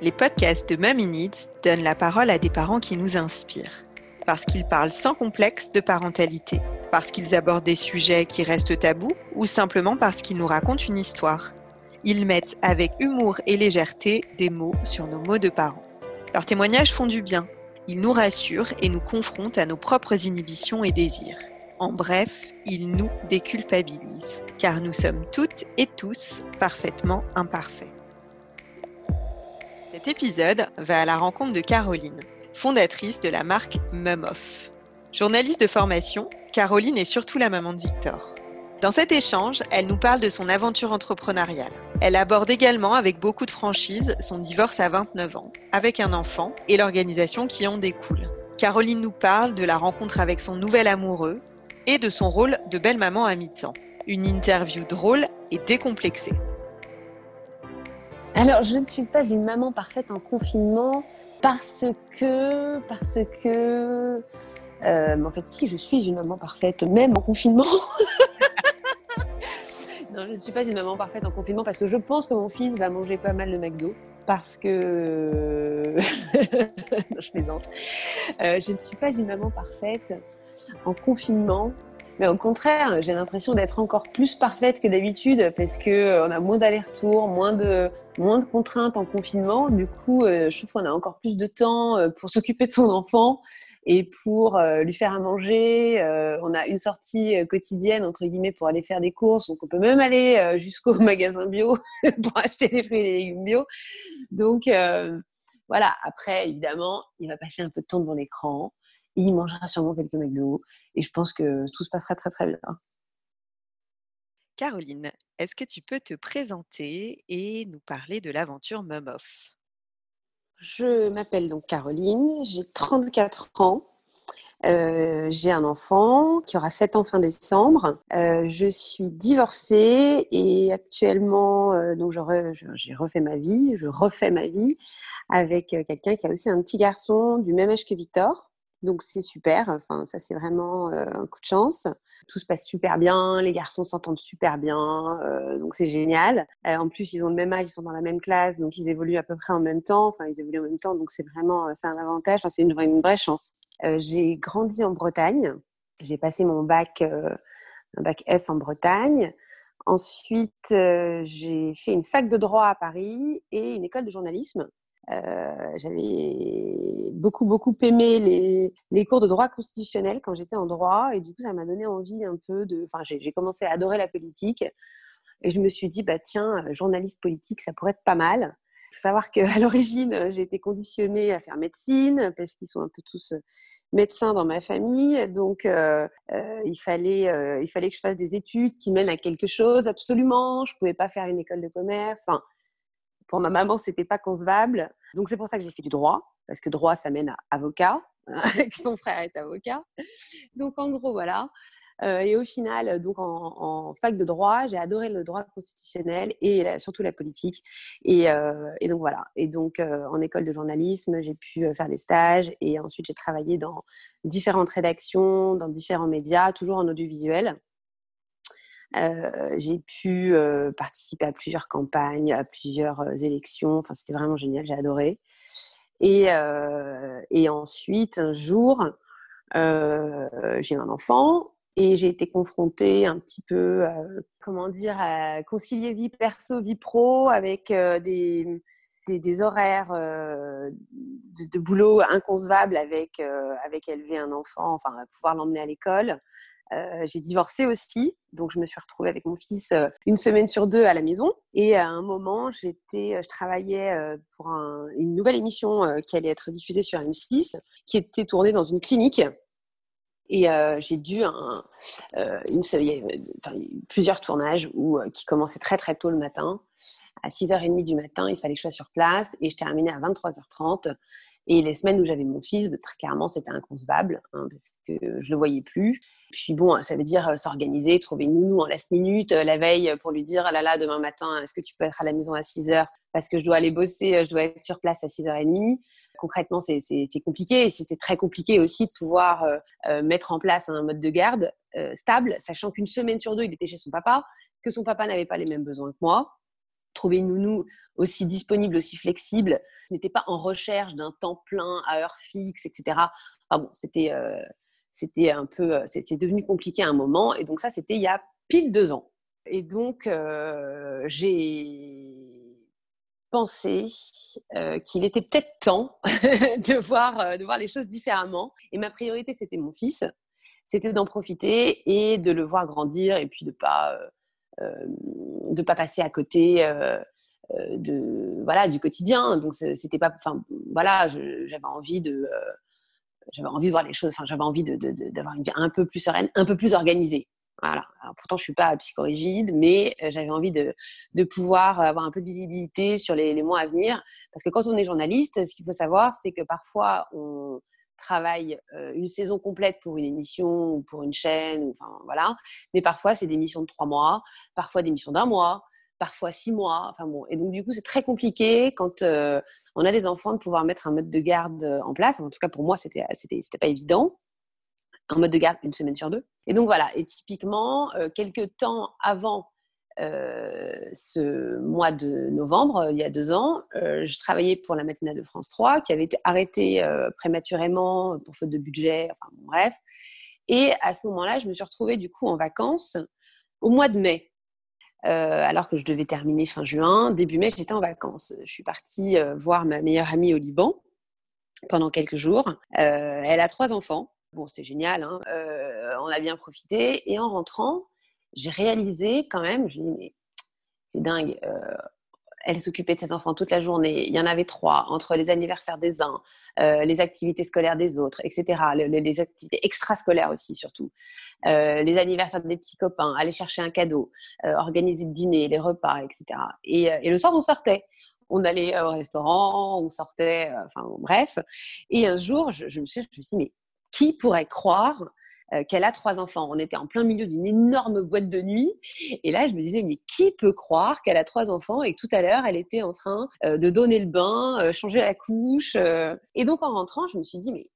Les podcasts de Mummy Needs donnent la parole à des parents qui nous inspirent. Parce qu'ils parlent sans complexe de parentalité. Parce qu'ils abordent des sujets qui restent tabous ou simplement parce qu'ils nous racontent une histoire. Ils mettent avec humour et légèreté des mots sur nos mots de parents. Leurs témoignages font du bien. Ils nous rassurent et nous confrontent à nos propres inhibitions et désirs. En bref, ils nous déculpabilisent, car nous sommes toutes et tous parfaitement imparfaits. Cet épisode va à la rencontre de Caroline, fondatrice de la marque Mumoff. Journaliste de formation, Caroline est surtout la maman de Victor. Dans cet échange, elle nous parle de son aventure entrepreneuriale. Elle aborde également avec beaucoup de franchise son divorce à 29 ans, avec un enfant et l'organisation qui en découle. Caroline nous parle de la rencontre avec son nouvel amoureux et de son rôle de belle-maman à mi-temps. Une interview drôle et décomplexée. Alors, je ne suis pas une maman parfaite en confinement parce que, parce que, euh, en fait, si, je suis une maman parfaite, même en confinement. non, je ne suis pas une maman parfaite en confinement parce que je pense que mon fils va manger pas mal le McDo. Parce que. non, je plaisante. Euh, je ne suis pas une maman parfaite en confinement mais au contraire, j'ai l'impression d'être encore plus parfaite que d'habitude parce que euh, on a moins d'allers-retours, moins de moins de contraintes en confinement. Du coup, euh, je trouve qu'on a encore plus de temps euh, pour s'occuper de son enfant et pour lui faire à manger. on a une sortie quotidienne entre guillemets pour aller faire des courses, donc on peut même aller jusqu'au magasin bio pour acheter des fruits et des légumes bio. Donc voilà. Après, évidemment, il va passer un peu de temps devant l'écran il mangera sûrement quelques McDo. Et je pense que tout se passera très très bien. Caroline, est-ce que tu peux te présenter et nous parler de l'aventure Mum Off Je m'appelle donc Caroline, j'ai 34 ans. Euh, j'ai un enfant qui aura 7 ans fin décembre. Euh, je suis divorcée et actuellement, euh, donc j'ai refait ma vie, je refais ma vie avec quelqu'un qui a aussi un petit garçon du même âge que Victor. Donc c'est super, enfin ça c'est vraiment euh, un coup de chance. Tout se passe super bien, les garçons s'entendent super bien, euh, donc c'est génial. Euh, en plus ils ont le même âge, ils sont dans la même classe, donc ils évoluent à peu près en même temps. Enfin ils évoluent en même temps, donc c'est vraiment c'est un avantage. Enfin, c'est une, vraie chance. j'ai grandi en Bretagne, j'ai passé mon bac un bac S en Bretagne. Ensuite, j'ai fait une fac de droit à Paris et une école de journalisme. Euh, j'avais beaucoup, beaucoup aimé les, les, cours de droit constitutionnel quand j'étais en droit. Et du coup, ça m'a donné envie un peu de. Enfin, j'ai commencé à adorer la politique. Et je me suis dit, bah, tiens, journaliste politique, ça pourrait être pas mal. Il faut savoir qu'à l'origine, j'ai été conditionnée à faire médecine parce qu'ils sont un peu tous médecins dans ma famille. Donc, euh, euh, il, fallait, euh, il fallait que je fasse des études qui mènent à quelque chose absolument. Je pouvais pas faire une école de commerce. Enfin, pour ma maman, c'était pas concevable. Donc c'est pour ça que j'ai fait du droit, parce que droit, ça mène à avocat, que son frère est avocat. Donc en gros, voilà. Euh, et au final, donc en, fac de droit, j'ai adoré le droit constitutionnel et surtout la politique. Et, euh, et, donc voilà. Et donc euh, en école de journalisme, j'ai pu faire des stages et ensuite j'ai travaillé dans différentes rédactions, dans différents médias, toujours en audiovisuel. Euh, j'ai pu euh, participer à plusieurs campagnes, à plusieurs euh, élections. Enfin, c'était vraiment génial, j'ai adoré. Et, et, ensuite, un jour, j'ai un enfant et j'ai été confrontée un petit peu, comment dire, à concilier vie perso, vie pro avec des, des, horaires de, de, boulot inconcevables avec, avec élever un enfant, enfin pouvoir l'emmener à l'école. Euh, j'ai divorcé aussi, donc je me suis retrouvée avec mon fils euh, une semaine sur deux à la maison. Et à un moment, j'étais, euh, je travaillais pour un, une nouvelle émission qui allait être diffusée sur M6, qui était tournée dans une clinique. Et j'ai dû un, une, plusieurs tournages où, qui commençaient très très tôt le matin. À 6h30 du matin, il fallait que je sois sur place et je terminais à 23h30. Et les semaines où j'avais mon fils, bah, très clairement, c'était inconcevable hein, parce que je le voyais plus. Puis bon, ça veut dire euh, s'organiser, trouver une nounou en last minute euh, la veille pour lui dire ah là là, demain matin, est-ce que tu peux être à la maison à 6 heures? Parce que je dois aller bosser, euh, je dois être sur place à 6h30. Concrètement, c'est compliqué. C'était très compliqué aussi de pouvoir mettre en place un mode de garde stable, sachant qu'une semaine sur deux, il était chez son papa, que son papa n'avait pas les mêmes besoins que moi trouver une nounou aussi disponible, aussi flexible. Je n'étais pas en recherche d'un temps plein à heure fixe, etc. Ah bon, c'était c'était un peu, c'est devenu compliqué à un moment. Et donc ça, c'était il y a pile deux ans. Et donc j'ai pensé qu'il était peut-être temps de voir de voir les choses différemment. Et ma priorité, c'était mon fils. C'était d'en profiter et de le voir grandir et puis de pas de pas passer à côté de voilà du quotidien. Donc c'était pas enfin voilà j'avais envie de j'avais envie de voir les choses enfin j'avais envie d'avoir une vie un peu plus sereine un peu plus organisée. Voilà. Pourtant je suis pas psychorigide mais j'avais envie de, de pouvoir avoir un peu de visibilité sur les, les mois à venir. Parce que quand on est journaliste ce qu'il faut savoir c'est que parfois on travaille une saison complète pour une émission ou pour une chaîne, ou, enfin voilà. Mais parfois, c'est des missions de trois mois, parfois des missions d'un mois, parfois six mois. Enfin bon, et donc du coup, c'est très compliqué quand on a des enfants de pouvoir mettre un mode de garde en place. En tout cas, pour moi, c'était c'était pas évident. Un mode de garde une semaine sur deux. Et donc voilà. Et typiquement, quelques temps avant ce mois de novembre, il y a deux ans, je travaillais pour la matinale de France 3, qui avait été arrêtée prématurément pour faute de budget, enfin bref. Et à ce moment-là, je me suis retrouvée du coup en vacances au mois de mai. alors que je devais terminer fin juin, début mai, j'étais en vacances. Je suis partie voir ma meilleure amie au Liban pendant quelques jours. elle a trois enfants. Bon, c'était génial, hein. on a bien profité. Et en rentrant, j'ai réalisé quand même, je me mais c'est dingue. Euh, elle s'occupait de ses enfants toute la journée. Il y en avait trois, entre les anniversaires des uns, euh, les activités scolaires des autres, etc. Les, activités extrascolaires aussi, surtout. Euh, les anniversaires des petits copains, aller chercher un cadeau, organiser le dîner, les repas, etc. Et, le soir, on sortait. On allait au restaurant, on sortait, enfin bref. Et un jour, je, me suis, je me suis dit, mais qui pourrait croire euh, qu'elle a trois enfants. On était en plein milieu d'une énorme boîte de nuit. Et là, je me disais, mais qui peut croire qu'elle a trois enfants et tout à l'heure, elle était en train euh, de donner le bain, euh, changer la couche. Et donc, en rentrant, je me suis dit, mais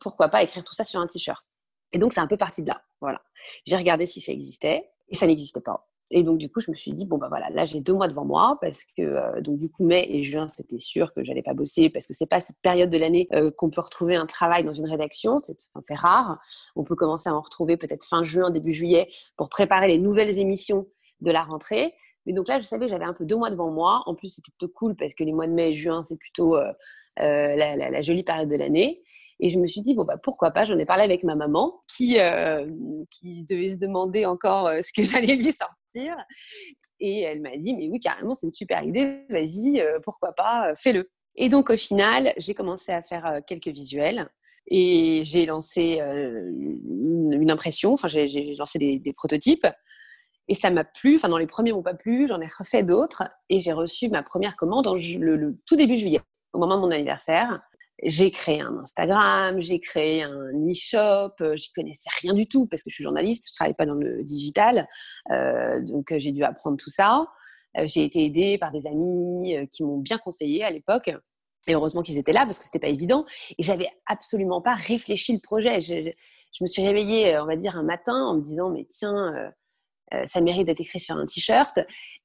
pourquoi pas écrire tout ça sur un t-shirt? Et donc, c'est un peu parti de là. Voilà. J'ai regardé si ça existait et ça n'existait pas. Et donc, du coup, je me suis dit, bon, bah voilà, là, j'ai deux mois devant moi parce que, euh, donc, du coup, mai et juin, c'était sûr que j'allais pas bosser parce que c'est pas cette période de l'année euh, qu'on peut retrouver un travail dans une rédaction. C'est rare. On peut commencer à en retrouver peut-être fin juin, début juillet pour préparer les nouvelles émissions de la rentrée. Mais donc là, je savais que j'avais un peu deux mois devant moi. En plus, c'était plutôt cool parce que les mois de mai et juin, c'est plutôt euh, la, jolie période de l'année. Et je me suis dit, bon, bah, pourquoi pas J'en ai parlé avec ma maman qui, qui devait se demander encore ce que j'allais lui sortir. Et elle m'a dit, mais oui, carrément, c'est une super idée, vas-y, euh, pourquoi pas, euh, fais-le. Et donc au final, j'ai commencé à faire euh, quelques visuels et j'ai lancé une, impression, enfin j'ai lancé des, prototypes. Et ça m'a plu, enfin dans les premiers m'ont pas plu, j'en ai refait d'autres. Et j'ai reçu ma première commande le, tout début juillet, au moment de mon anniversaire j'ai créé un Instagram, j'ai créé un e-shop, euh, j'y connaissais rien du tout parce que je suis journaliste, je travaille pas dans le digital, euh, donc euh, j'ai dû apprendre tout ça. j'ai été aidée par des amis qui m'ont bien conseillé à l'époque. Et heureusement qu'ils étaient là parce que c'était pas évident. Et j'avais absolument pas réfléchi le projet. Je, me suis réveillée, on va dire, un matin en me disant, mais tiens, ça mérite d'être écrit sur un t-shirt.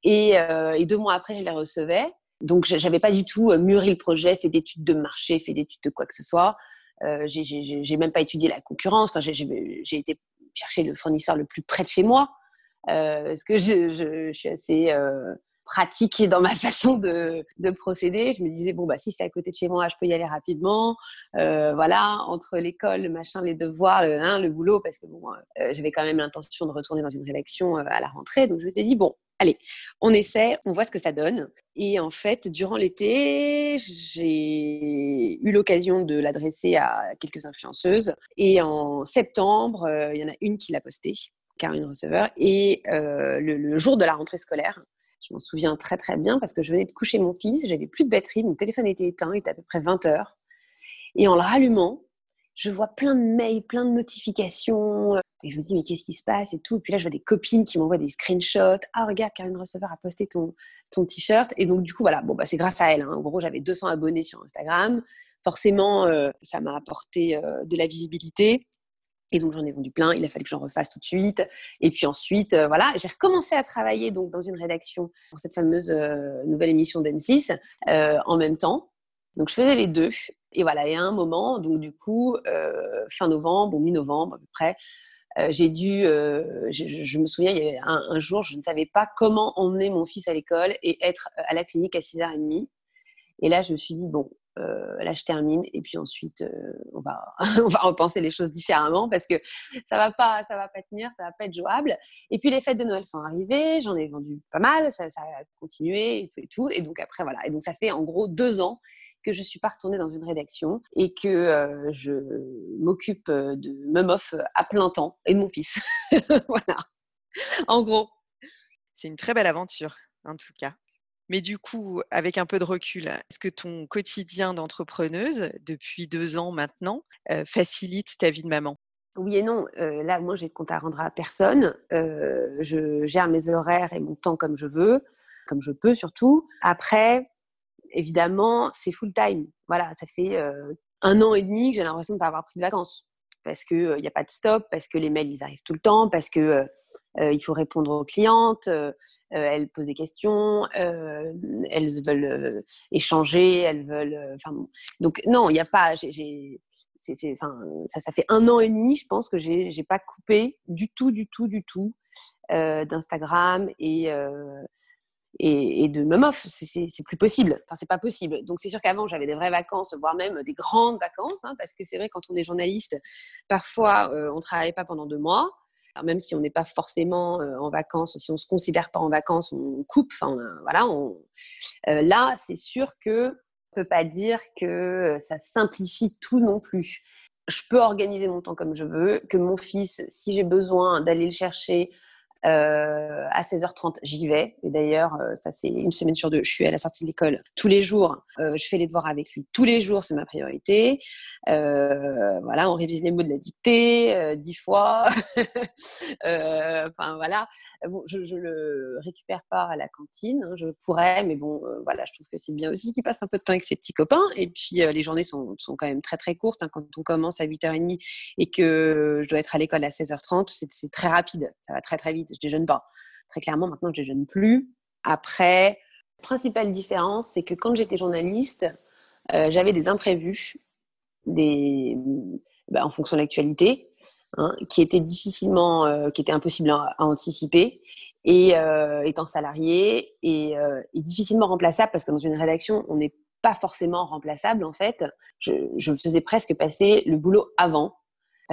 Et, deux mois après, je les recevais. Donc, j'avais pas du tout euh, mûri le projet, fait d'études de marché, fait d'études de quoi que ce soit. Euh, j'ai même pas étudié la concurrence. Enfin, j'ai été chercher le fournisseur le plus près de chez moi. Euh, parce que je, suis assez euh, pratique dans ma façon de, de, procéder? Je me disais, bon, bah, si c'est à côté de chez moi, je peux y aller rapidement. Euh, voilà, entre l'école, le machin, les devoirs, le, hein, le boulot, parce que bon, euh, j'avais quand même l'intention de retourner dans une rédaction à la rentrée. Donc, je me suis dit, bon, allez, on essaie, on voit ce que ça donne. Et en fait, durant l'été, j'ai eu l'occasion de l'adresser à quelques influenceuses. Et en septembre, euh, il y en a une qui l'a posté, Karine Receveur. Et euh, le, jour de la rentrée scolaire, je m'en souviens très très bien parce que je venais de coucher mon fils, j'avais plus de batterie, mon téléphone était éteint, il était à peu près 20 heures. Et en le rallumant, je vois plein de mails, plein de notifications. Et je me dis, mais qu'est-ce qui se passe et tout. Et puis là, je vois des copines qui m'envoient des screenshots. Ah, regarde, Karine Receveur a posté ton, ton t-shirt. Et donc, du coup, voilà, bon, bah, c'est grâce à elle. Hein. En gros, j'avais 200 abonnés sur Instagram. Forcément, euh, ça m'a apporté euh, de la visibilité. Et donc j'en ai vendu plein, il a fallu que j'en refasse tout de suite. Et puis ensuite, euh, voilà, j'ai recommencé à travailler donc dans une rédaction pour cette fameuse nouvelle émission d'M6 euh, en même temps. Donc je faisais les deux. Et voilà, et à un moment, donc du coup, fin novembre mi-novembre à peu près, j'ai dû, je, me souviens, il y avait un, jour, je ne savais pas comment emmener mon fils à l'école et être à la clinique à 6h30. Et là, je me suis dit, bon, euh, là je termine et puis ensuite euh, on va on va repenser les choses différemment parce que ça va va pas tenir ça va pas être jouable et puis les fêtes de Noël sont arrivées j'en ai vendu pas mal ça a continué et tout, et donc après voilà et donc ça fait en gros deux ans que je suis pas retournée dans une rédaction et que euh, je m'occupe de Memoff à plein temps et de mon fils voilà en gros c'est une très belle aventure en tout cas mais du coup, avec un peu de recul, est-ce que ton quotidien d'entrepreneuse, depuis deux ans maintenant, facilite ta vie de maman? Oui et non. là, moi, j'ai de compte à rendre à personne. je gère mes horaires et mon temps comme je veux, comme je peux surtout. Après, évidemment, c'est full time. Voilà, ça fait un an et demi que j'ai l'impression de ne pas avoir pris de vacances parce qu'il n'y a pas de stop, parce que les mails ils arrivent tout le temps, parce que euh, il faut répondre aux clientes, euh, euh, elles posent des questions, elles veulent échanger, elles veulent. donc non, il n'y a pas. J'ai, ça, ça fait un an et demi, je pense que j'ai, n'ai pas coupé du tout, du tout, du tout d'Instagram et et, de me off. C'est plus possible. Enfin, c'est pas possible. Donc, c'est sûr qu'avant, j'avais des vraies vacances, voire même des grandes vacances, hein, parce que c'est vrai, quand on est journaliste, parfois, on travaille pas pendant deux mois. Alors même si on n'est pas forcément euh, en vacances, si on se considère pas en vacances, on coupe. Enfin, voilà. Euh, là, c'est sûr que on peut pas dire que euh, ça simplifie tout non plus. Je peux organiser mon temps comme je veux, que mon fils, si j'ai besoin d'aller le chercher euh, à 16h30, j'y vais. Et d'ailleurs, euh, ça c'est une semaine sur deux. Je suis à la sortie de l'école tous les jours. Euh, je fais les devoirs avec lui tous les jours, c'est ma priorité. voilà, on révise les mots de la dictée dix fois. Enfin voilà. Bon, je, le récupère pas à la cantine. Hein, je pourrais, mais bon, voilà, je trouve que c'est bien aussi qu'il passe un peu de temps avec ses petits copains. Et puis les journées sont, sont quand même très très courtes. Hein, quand on commence à 8h30 et que je dois être à l'école à 16h30, c'est très rapide. Ça va très très vite je déjeune pas. Très clairement, maintenant, je déjeune plus. Après, principale différence, c'est que quand j'étais journaliste, euh, j'avais des imprévus, des, bah, en fonction de l'actualité, hein, qui étaient difficilement, euh, qui étaient impossibles à, anticiper. Et euh, étant salarié et, et, difficilement remplaçable parce que dans une rédaction, on n'est pas forcément remplaçable en fait. Je, je faisais presque passer le boulot avant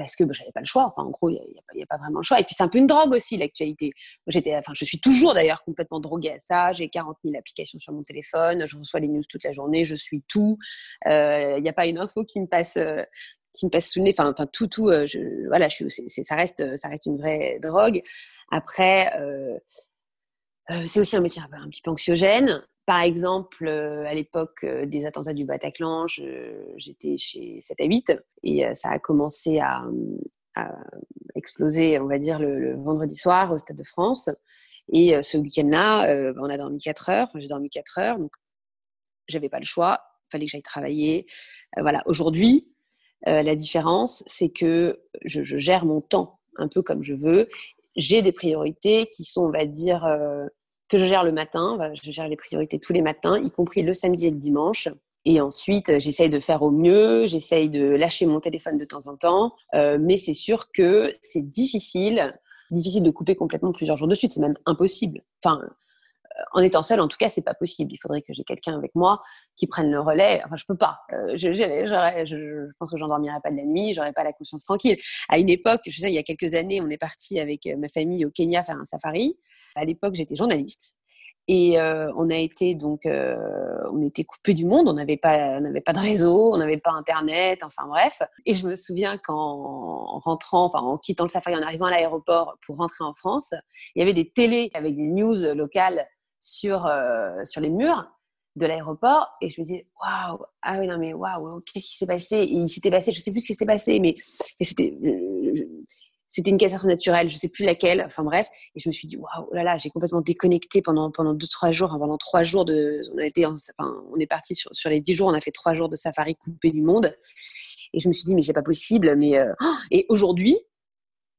parce que bah, j'avais pas le choix. Enfin, en gros, il n'y a, pas vraiment le choix. Et puis, c'est un peu une drogue aussi, l'actualité. J'étais, enfin, je suis toujours d'ailleurs complètement droguée à ça. J'ai 40 000 applications sur mon téléphone. Je reçois les news toute la journée. Je suis tout. Euh, il n'y a pas une info qui me passe. Euh, qui me passe sous le nez, enfin, tout, tout, euh, voilà, je suis, ça reste, ça reste une vraie drogue. Après, c'est aussi un métier un, petit peu anxiogène. Par exemple, euh, à l'époque euh, des attentats du Bataclan, j'étais chez 7 à 8 et euh, ça a commencé à, exploser, on va dire, le, vendredi soir au Stade de France. Et ce week-end-là, on a dormi 4 heures, j'ai dormi 4 heures, donc j'avais pas le choix, fallait que j'aille travailler. voilà, aujourd'hui, la différence, c'est que je, gère mon temps un peu comme je veux. J'ai des priorités qui sont, on va dire, que je gère le matin. Je gère les priorités tous les matins, y compris le samedi et le dimanche. Et ensuite, j'essaye de faire au mieux, j'essaye de lâcher mon téléphone de temps en temps. Euh, mais c'est sûr que c'est difficile, difficile de couper complètement plusieurs jours de suite. C'est même impossible. Enfin, en étant seule, en tout cas, c'est pas possible. Il faudrait que j'ai quelqu'un avec moi qui prenne le relais. Enfin, je peux pas. Euh, je, je, pense que j'endormirai pas de la nuit. J'aurais pas la conscience tranquille. À une époque, je sais, il y a quelques années, on est parti avec ma famille au Kenya faire un safari. À l'époque, j'étais journaliste. Et euh, on a été donc, euh, on était coupé du monde. On n'avait pas, n'avait pas de réseau, on n'avait pas internet. Enfin bref. Et je me souviens qu'en rentrant, enfin en quittant le safari, en arrivant à l'aéroport pour rentrer en France, il y avait des télés avec des news locales sur euh, sur les murs de l'aéroport. Et je me disais, waouh, ah non mais waouh, qu'est-ce qui s'est passé? Et il s'était passé, je sais plus ce qui s'était passé, mais, c'était c'était une catastrophe naturelle, je sais plus laquelle, enfin bref, et je me suis dit waouh, oh là là, j'ai complètement déconnecté pendant pendant deux trois jours, pendant trois jours de, on a été, enfin, on est parti sur, sur les dix jours, on a fait trois jours de safari coupé du monde, Et je me suis dit, mais c'est pas possible. Mais oh et aujourd'hui,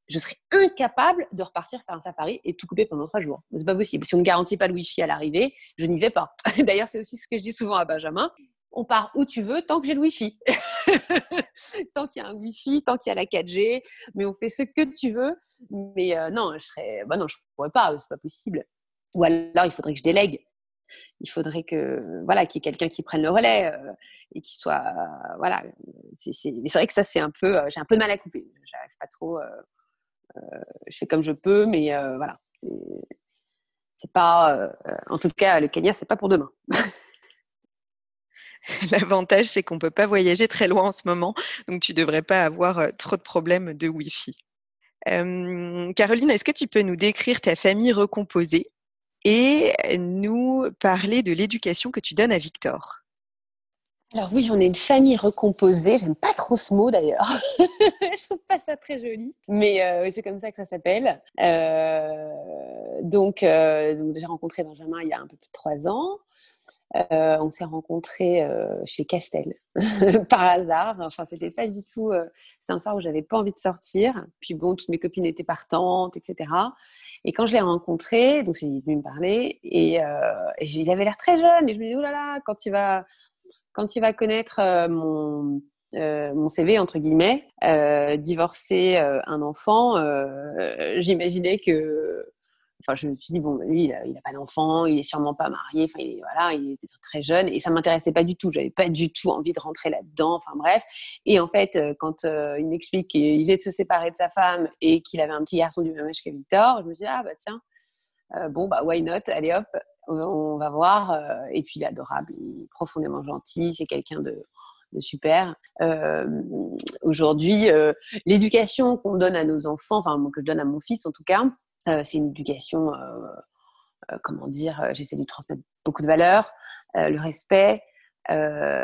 je serais incapable de repartir faire un safari et tout couper pendant trois jours. C'est pas possible. Si on ne garantit pas le Wi-Fi à l'arrivée, je n'y vais pas. D'ailleurs, c'est aussi ce que je dis souvent à Benjamin. On part où tu veux tant que j'ai le Wi-Fi. tant qu'il y a un Wi-Fi, tant qu'il y a la 4G, mais on fait ce que tu veux. Mais euh, non, je serais, bah non, je pourrais pas, c'est pas possible. Ou alors, il faudrait que je délègue. Il faudrait que, voilà, qu'il y ait quelqu'un qui prenne le relais euh, et qui soit, voilà. C'est, Mais c'est vrai que ça, c'est un peu, euh, j'ai un peu de mal à couper. J'arrive pas trop je fais comme je peux, mais euh, voilà. C'est pas, euh, en tout cas, le Kenya, c'est pas pour demain. L'avantage, c'est qu'on ne peut pas voyager très loin en ce moment, donc tu devrais pas avoir euh, trop de problèmes de Wi-Fi. Caroline, est-ce que tu peux nous décrire ta famille recomposée et nous parler de l'éducation que tu donnes à Victor? Alors oui, on est une famille recomposée. J'aime pas trop ce mot d'ailleurs. je trouve pas ça très joli, mais euh, c'est comme ça que ça s'appelle. Euh, donc, euh, donc j'ai rencontré Benjamin il y a un peu plus de trois ans. on s'est rencontrés chez Castel par hasard. Enfin, c'était pas du tout. c'était un soir où j'avais pas envie de sortir. Puis bon, toutes mes copines étaient partantes, etc. Et quand je l'ai rencontré, donc il est venu me parler et, et il avait l'air très jeune. Et je me dis oh là là, quand il va quand il va connaître euh, mon, euh, mon CV, entre guillemets, euh, divorcer un enfant, j'imaginais que. Enfin, je me suis dit, bon, lui, il n'a pas d'enfant, il est sûrement pas marié, enfin, il, voilà, il très jeune et ça m'intéressait pas du tout. J'avais pas du tout envie de rentrer là-dedans, enfin, bref. Et en fait, quand il m'explique qu'il est de se séparer de sa femme et qu'il avait un petit garçon du même âge que Victor, je me dis, ah, bah tiens, bon, bah, why not, allez hop, on va voir. Euh, et puis il est adorable, il est profondément gentil, c'est quelqu'un de, super. Euh, aujourd'hui, euh, l'éducation qu'on donne à nos enfants, enfin que je donne à mon fils en tout cas, c'est une éducation, comment dire, j'essaie de lui transmettre beaucoup de valeurs, le respect,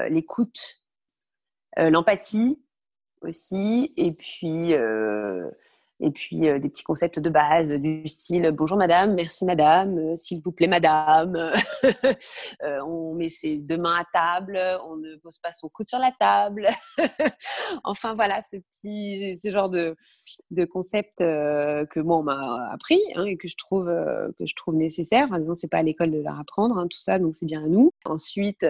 l'écoute, l'empathie aussi, et puis et puis euh, des petits concepts de base du style bonjour madame, merci madame, euh, s'il vous plaît madame. euh, on met ses deux mains à table, on ne pose pas son coude sur la table. enfin voilà, ce petit, ce genre de, de concept que moi on m'a appris hein, et que je trouve que je trouve nécessaire. Enfin, c'est pas à l'école de leur apprendre hein, tout ça, donc c'est bien à nous. Ensuite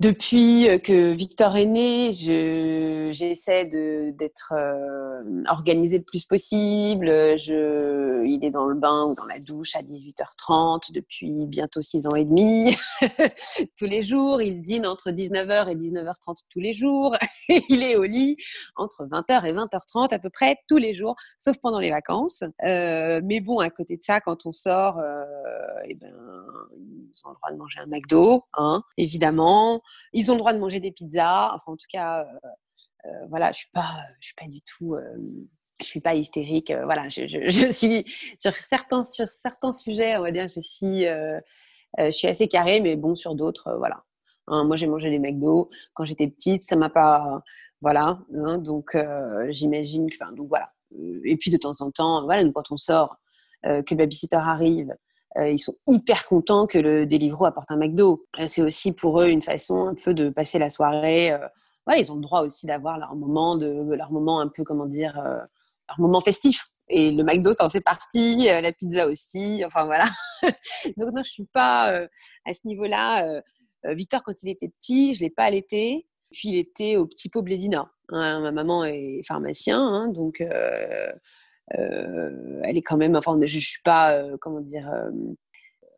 depuis que Victor est né, j'essaie d'être euh, organisée le plus possible. Je, il est dans le bain ou dans la douche à 18h30 depuis bientôt 6 ans et demi. tous les jours, il dîne entre 19h et 19h30 tous les jours. Il est au lit entre 20h et 20h30 à peu près tous les jours, sauf pendant les vacances. Euh, mais bon, à côté de ça, quand on sort, euh, eh ben, ils ont le droit de manger un McDo, hein, évidemment. Ils ont le droit de manger des pizzas. Enfin, en tout cas, euh, euh, voilà, je suis pas, je suis pas du tout, euh, je suis pas hystérique. voilà, je, suis sur certains, sur certains sujets, on va dire, je suis, je suis assez carré, mais bon, sur d'autres, voilà. Hein, moi, j'ai mangé des McDo quand j'étais petite, ça m'a pas, voilà. Hein, donc, j'imagine, enfin, donc voilà. Et puis de temps en temps, voilà, quand on sort, que le babysitter arrive, euh, ils sont hyper contents que le Deliveroo apporte un McDo. Euh, c'est aussi pour eux une façon un peu de passer la soirée. Euh, ils ont le droit aussi d'avoir leur moment, de, leur moment un peu, comment dire, leur moment festif. Et le McDo, ça en fait partie, la pizza aussi. Enfin voilà. Donc non, je suis pas à ce niveau-là. Victor, quand il était petit, je l'ai pas allaité. Puis il était au petit pot Blédina. Hein, ma maman est pharmacien, hein, donc euh, elle est quand même, enfin, je, ne suis pas, euh, comment dire, euh,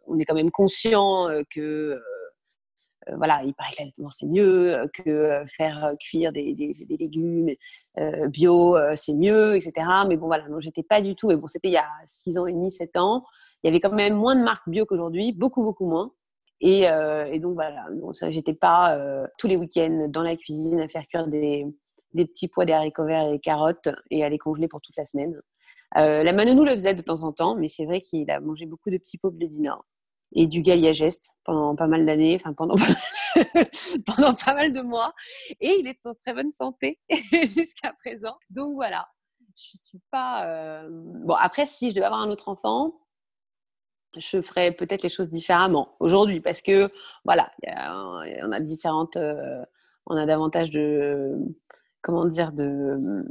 on est quand même conscient que voilà, il paraît que l'allaitement c'est mieux, que faire cuire des, légumes bio c'est mieux, etc. Mais bon, voilà, non, j'étais pas du tout. Et bon, c'était il y a 6 ans et demi, 7 ans. Il y avait quand même moins de marques bio qu'aujourd'hui, beaucoup, beaucoup moins. Et, et donc voilà, bon, j'étais pas tous les week-ends dans la cuisine à faire cuire des, des petits pois, des haricots verts et des carottes et à les congeler pour toute la semaine. Euh, la Manonou le faisait de temps en temps, mais c'est vrai qu'il a mangé beaucoup de petits pots blédina et du Galliageste pendant pas mal d'années, enfin pendant, pendant pas mal de mois. Et il est en très bonne santé jusqu'à présent. Donc voilà, je suis pas. Euh, bon, après, si je devais avoir un autre enfant, je ferais peut-être les choses différemment aujourd'hui parce que voilà, on a différentes. Euh, on a davantage de comment dire, de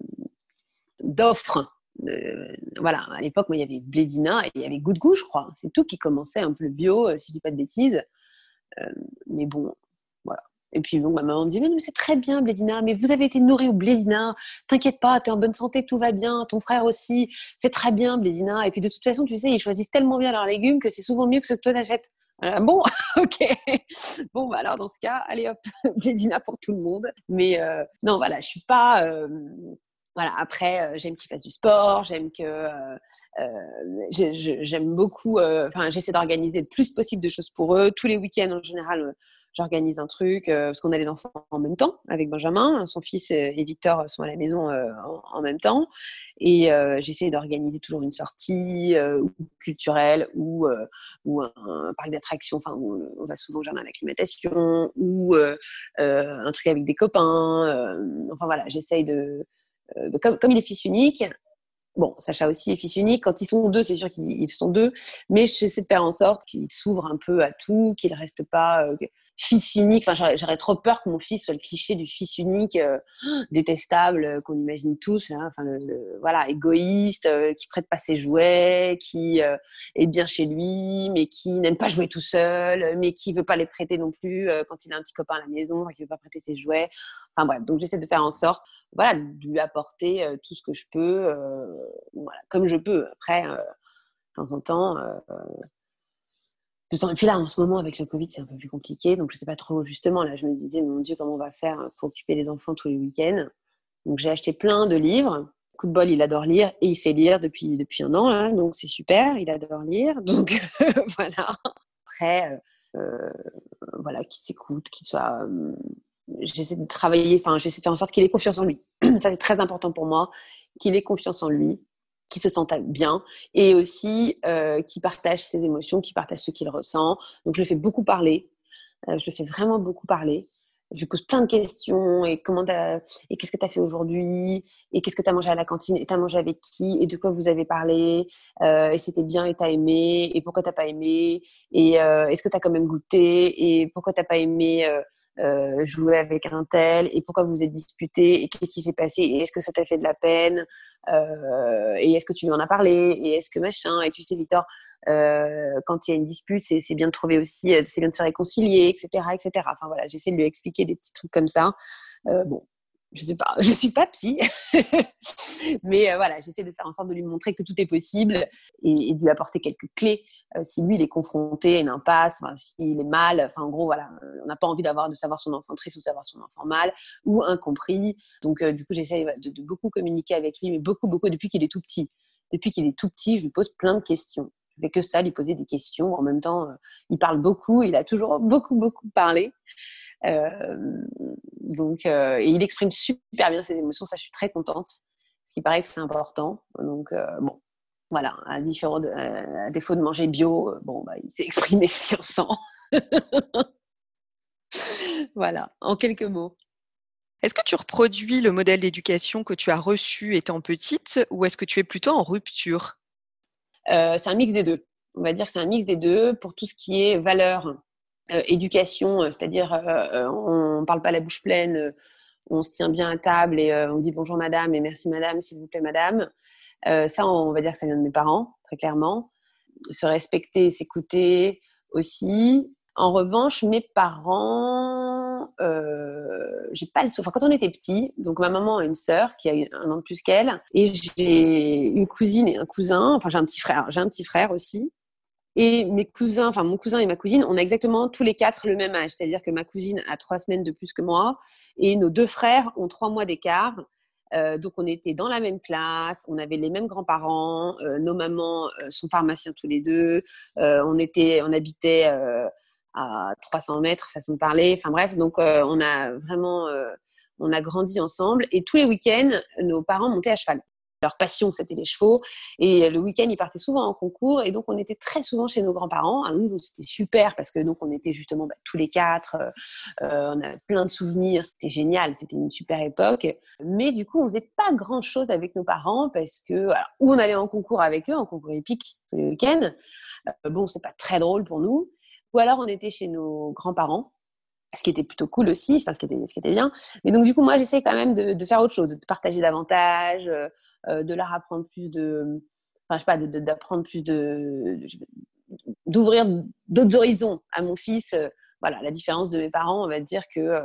d'offres. Voilà, à l'époque, il y avait Blédina et il y avait Goût de Goût, je crois. C'est tout qui commençait un peu le bio, si je dis pas de bêtises. mais bon, voilà. Et puis donc ma maman me dit mais, c'est très bien Blédina, mais vous avez été nourrie au Blédina, t'inquiète pas, t'es en bonne santé, tout va bien, ton frère aussi, c'est très bien Blédina. Et puis de toute façon, tu sais, ils choisissent tellement bien leurs légumes que c'est souvent mieux que ce que toi t'achètes. bon, ok. Bon, bah alors dans ce cas, allez hop, Blédina pour tout le monde. Mais euh, non, voilà, je suis pas. Euh, voilà, après, euh, j'aime qu'ils fassent du sport, j'aime que. j'aime beaucoup. Enfin, j'essaie d'organiser le plus possible de choses pour eux. Tous les week-ends, en général, j'organise un truc euh, parce qu'on a les enfants en même temps avec Benjamin. Son fils et Victor sont à la maison euh, en, même temps. Et euh, j'essaie d'organiser toujours une sortie culturelle ou, ou un, parc d'attractions. Enfin, on va souvent au jardin d'acclimatation ou un truc avec des copains. enfin voilà, j'essaye de, comme, comme, il est fils unique, Bon, Sacha aussi est fils unique. Quand ils sont deux, c'est sûr qu'ils sont deux. Mais j'essaie de faire en sorte qu'il s'ouvre un peu à tout, qu'il ne reste pas euh, fils unique. Enfin, j'aurais trop peur que mon fils soit le cliché du fils unique euh, détestable euh, qu'on imagine tous. Enfin, voilà, égoïste, qui prête pas ses jouets, qui est bien chez lui, mais qui n'aime pas jouer tout seul, mais qui veut pas les prêter non plus quand il a un petit copain à la maison, qui veut pas prêter ses jouets. Enfin bref, donc j'essaie de faire en sorte voilà, de lui apporter euh, tout ce que je peux, euh, voilà, comme je peux. Après, euh, de temps en temps, et puis là, en ce moment, avec le Covid, c'est un peu plus compliqué. Donc, je ne sais pas trop, justement, là, je me disais, mon Dieu, comment on va faire pour occuper les enfants tous les week-ends? Donc, j'ai acheté plein de livres. Coup de bol, il adore lire et il sait lire depuis, depuis un an. Donc, c'est super, il adore lire. Donc, voilà. Après, voilà, qui s'écoute, qui soit j'essaie de travailler, enfin, j'essaie de faire en sorte qu'il ait confiance en lui. Ça, c'est très important pour moi, qu'il ait confiance en lui, qu'il se sente bien et aussi euh, qu'il partage ses émotions, qu'il partage ce qu'il ressent. Donc, je le fais beaucoup parler. Euh, je le fais vraiment beaucoup parler. Je lui pose plein de questions. Et comment et qu'est-ce que tu as fait aujourd'hui? Et qu'est-ce que tu as mangé à la cantine? Et tu as mangé avec qui? Et de quoi vous avez parlé? Euh, et c'était bien et tu as aimé? Et pourquoi tu pas aimé? Et euh, est-ce que tu as quand même goûté? Et pourquoi tu pas aimé euh, jouer avec un tel et pourquoi vous vous êtes disputé et qu'est-ce qui s'est passé et est-ce que ça t'a fait de la peine euh, et est-ce que tu lui en as parlé et est-ce que machin et tu sais Victor euh, quand il y a une dispute c'est bien de trouver aussi c'est bien de se réconcilier etc etc enfin voilà j'essaie de lui expliquer des petits trucs comme ça. Bon je sais pas, je suis pas psy, mais voilà, j'essaie de faire en sorte de lui montrer que tout est possible et, et de lui apporter quelques clés si lui il est confronté à une impasse, s'il est mal, enfin en gros voilà, on n'a pas envie d'avoir de savoir son enfant triste ou de savoir son enfant mal ou incompris. Donc euh, du coup j'essaie de, beaucoup communiquer avec lui, mais beaucoup beaucoup depuis qu'il est tout petit. Depuis qu'il est tout petit, je lui pose plein de questions. Je fais que ça, lui poser des questions. En même temps, euh, il parle beaucoup, il a toujours beaucoup beaucoup parlé. donc et il exprime super bien ses émotions, ça je suis très contente. Ce qui paraît que c'est important. Donc bon, voilà, à, défaut de manger bio, euh, bon, bah, il s'est exprimé sur voilà, en quelques mots. Est-ce que tu reproduis le modèle d'éducation que tu as reçu étant petite ou est-ce que tu es plutôt en rupture? Euh, C'est un mix des deux. On va dire que c'est un mix des deux pour tout ce qui est valeur, euh, éducation, c'est-à-dire on ne parle pas la bouche pleine, on se tient bien à table et on dit bonjour madame et merci madame, s'il vous plaît madame. Euh, ça, on va dire que ça vient de mes parents, très clairement. Se respecter, s'écouter aussi. En revanche, mes parents, euh, j'ai pas le Enfin, quand on était petit, donc ma maman a une sœur qui a un an de plus qu'elle, et j'ai une cousine et un cousin. Enfin, j'ai un petit frère. J'ai un petit frère aussi. Et mes cousins, enfin mon cousin et ma cousine, on a exactement tous les quatre le même âge. C'est-à-dire que ma cousine a trois semaines de plus que moi et nos deux frères ont trois mois d'écart. Euh, donc, on était dans la même classe, on avait les mêmes grands-parents, euh, nos mamans euh, sont pharmaciens tous les deux, on, était, on habitait à 300 mètres, façon de parler. Enfin bref, donc on a vraiment, on a grandi ensemble. Et tous les week-ends, nos parents montaient à cheval leur passion, c'était les chevaux. Et le week-end, ils partaient souvent en concours. Et donc, on était très souvent chez nos grands-parents. Nous, c'était super parce que donc, on était justement bah, tous les quatre. Euh, euh, on a plein de souvenirs. C'était génial. C'était une super époque. Mais du coup, on faisait pas grand-chose avec nos parents parce que, alors, ou on allait en concours avec eux, en concours épique tous les week-ends. Euh, bon, c'est pas très drôle pour nous. Ou alors, on était chez nos grands-parents ce qui était plutôt cool aussi, enfin, ce, qui était, ce qui était bien. Mais donc, du coup, moi, j'essaie quand même de, faire autre chose, de partager davantage, de leur apprendre plus de. Enfin, je sais pas, d'apprendre plus de. d'ouvrir d'autres horizons à mon fils. voilà, la différence de mes parents, on va dire que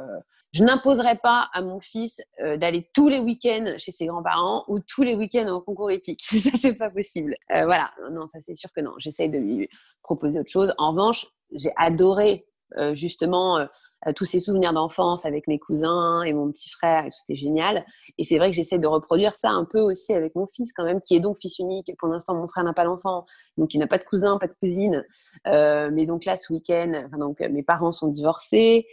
je n'imposerai pas à mon fils euh, d'aller tous les week-ends chez ses grands-parents ou tous les week-ends au concours épique. ça, c'est pas possible. Euh, voilà, non, ça c'est sûr que non. J'essaye de lui proposer autre chose. En revanche, j'ai adoré euh, justement tous ces souvenirs d'enfance avec mes cousins et mon petit frère et tout, c'était génial. Et c'est vrai que j'essaie de reproduire ça un peu aussi avec mon fils quand même, qui est donc fils unique. Pour l'instant, mon frère n'a pas d'enfant, donc il n'a pas de cousin, pas de cousine. mais donc là, ce week-end, donc mes parents sont divorcés.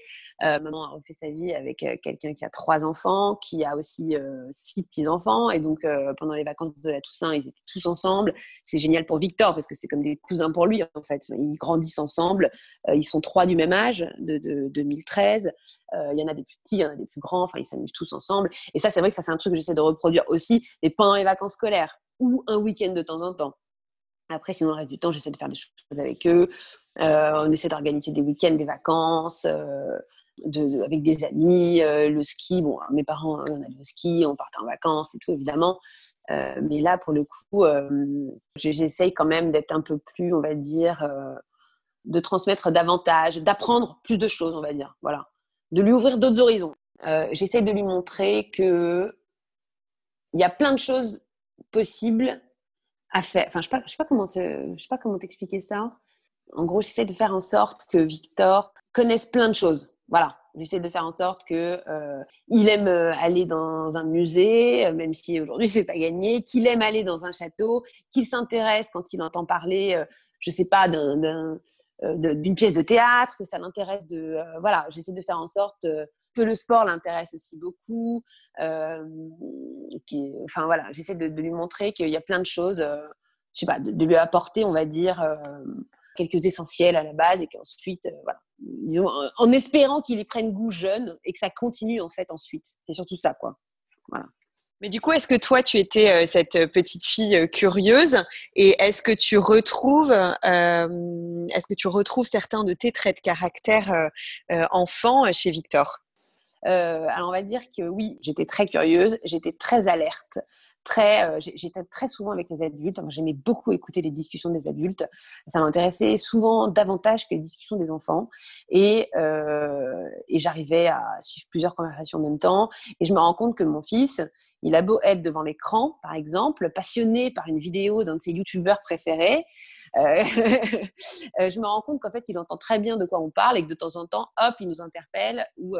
Euh, maman a refait sa vie avec euh, quelqu'un qui a trois enfants, qui a aussi euh, six petits-enfants. Et donc, pendant les vacances de la Toussaint, ils étaient tous ensemble. C'est génial pour Victor parce que c'est comme des cousins pour lui, en fait. Ils grandissent ensemble. ils sont trois du même âge, de, 2013. Il y en a des plus petits, il y en a des plus grands. Enfin, ils s'amusent tous ensemble. Et ça, c'est vrai que ça, c'est un truc que j'essaie de reproduire aussi, mais pendant les vacances scolaires ou un week-end de temps en temps. Après, sinon, le reste du temps, j'essaie de faire des choses avec eux. on essaie d'organiser des week-ends, des vacances avec des amis, euh, le ski. Bon, mes parents, hein, on allait au ski, on partait en vacances et tout, évidemment. Euh, mais là, pour le coup, euh, j'essaye quand même d'être un peu plus, on va dire, de transmettre davantage, d'apprendre plus de choses, on va dire. Voilà. De lui ouvrir d'autres horizons. j'essaye de lui montrer que il y a plein de choses possibles à faire. Enfin, je ne sais, pas comment sais pas comment t'expliquer ça. En gros, j'essaie de faire en sorte que Victor connaisse plein de choses voilà, j'essaie de faire en sorte que euh, il aime euh, aller dans un musée, euh, même si aujourd'hui c'est pas gagné, qu'il aime aller dans un château, qu'il s'intéresse quand il entend parler, je sais pas, d'une pièce de théâtre, que ça l'intéresse de, voilà, j'essaie de faire en sorte que le sport l'intéresse aussi beaucoup. enfin voilà, j'essaie de, lui montrer qu'il y a plein de choses, je sais pas, de, lui apporter, on va dire, quelques essentiels à la base et qu'ensuite, voilà disons, en espérant qu'il y prenne goût jeune et que ça continue en fait ensuite. C'est surtout ça, quoi. Voilà. Mais du coup, est-ce que toi, tu étais euh, cette petite fille euh, curieuse et est-ce que tu retrouves, euh, est-ce que tu retrouves certains de tes traits de caractère enfant chez Victor? Alors, on va dire que oui, j'étais très curieuse, j'étais très alerte très, euh, j'étais très souvent avec les adultes. J'aimais beaucoup écouter les discussions des adultes. Ça m'intéressait souvent davantage que les discussions des enfants. Et, euh, et j'arrivais à suivre plusieurs conversations en même temps. Et je me rends compte que mon fils, il a beau être devant l'écran, par exemple, passionné par une vidéo d'un de ses youtubeurs préférés. Euh, je me rends compte qu'en fait, il entend très bien de quoi on parle et que de temps en temps, hop, il nous interpelle ou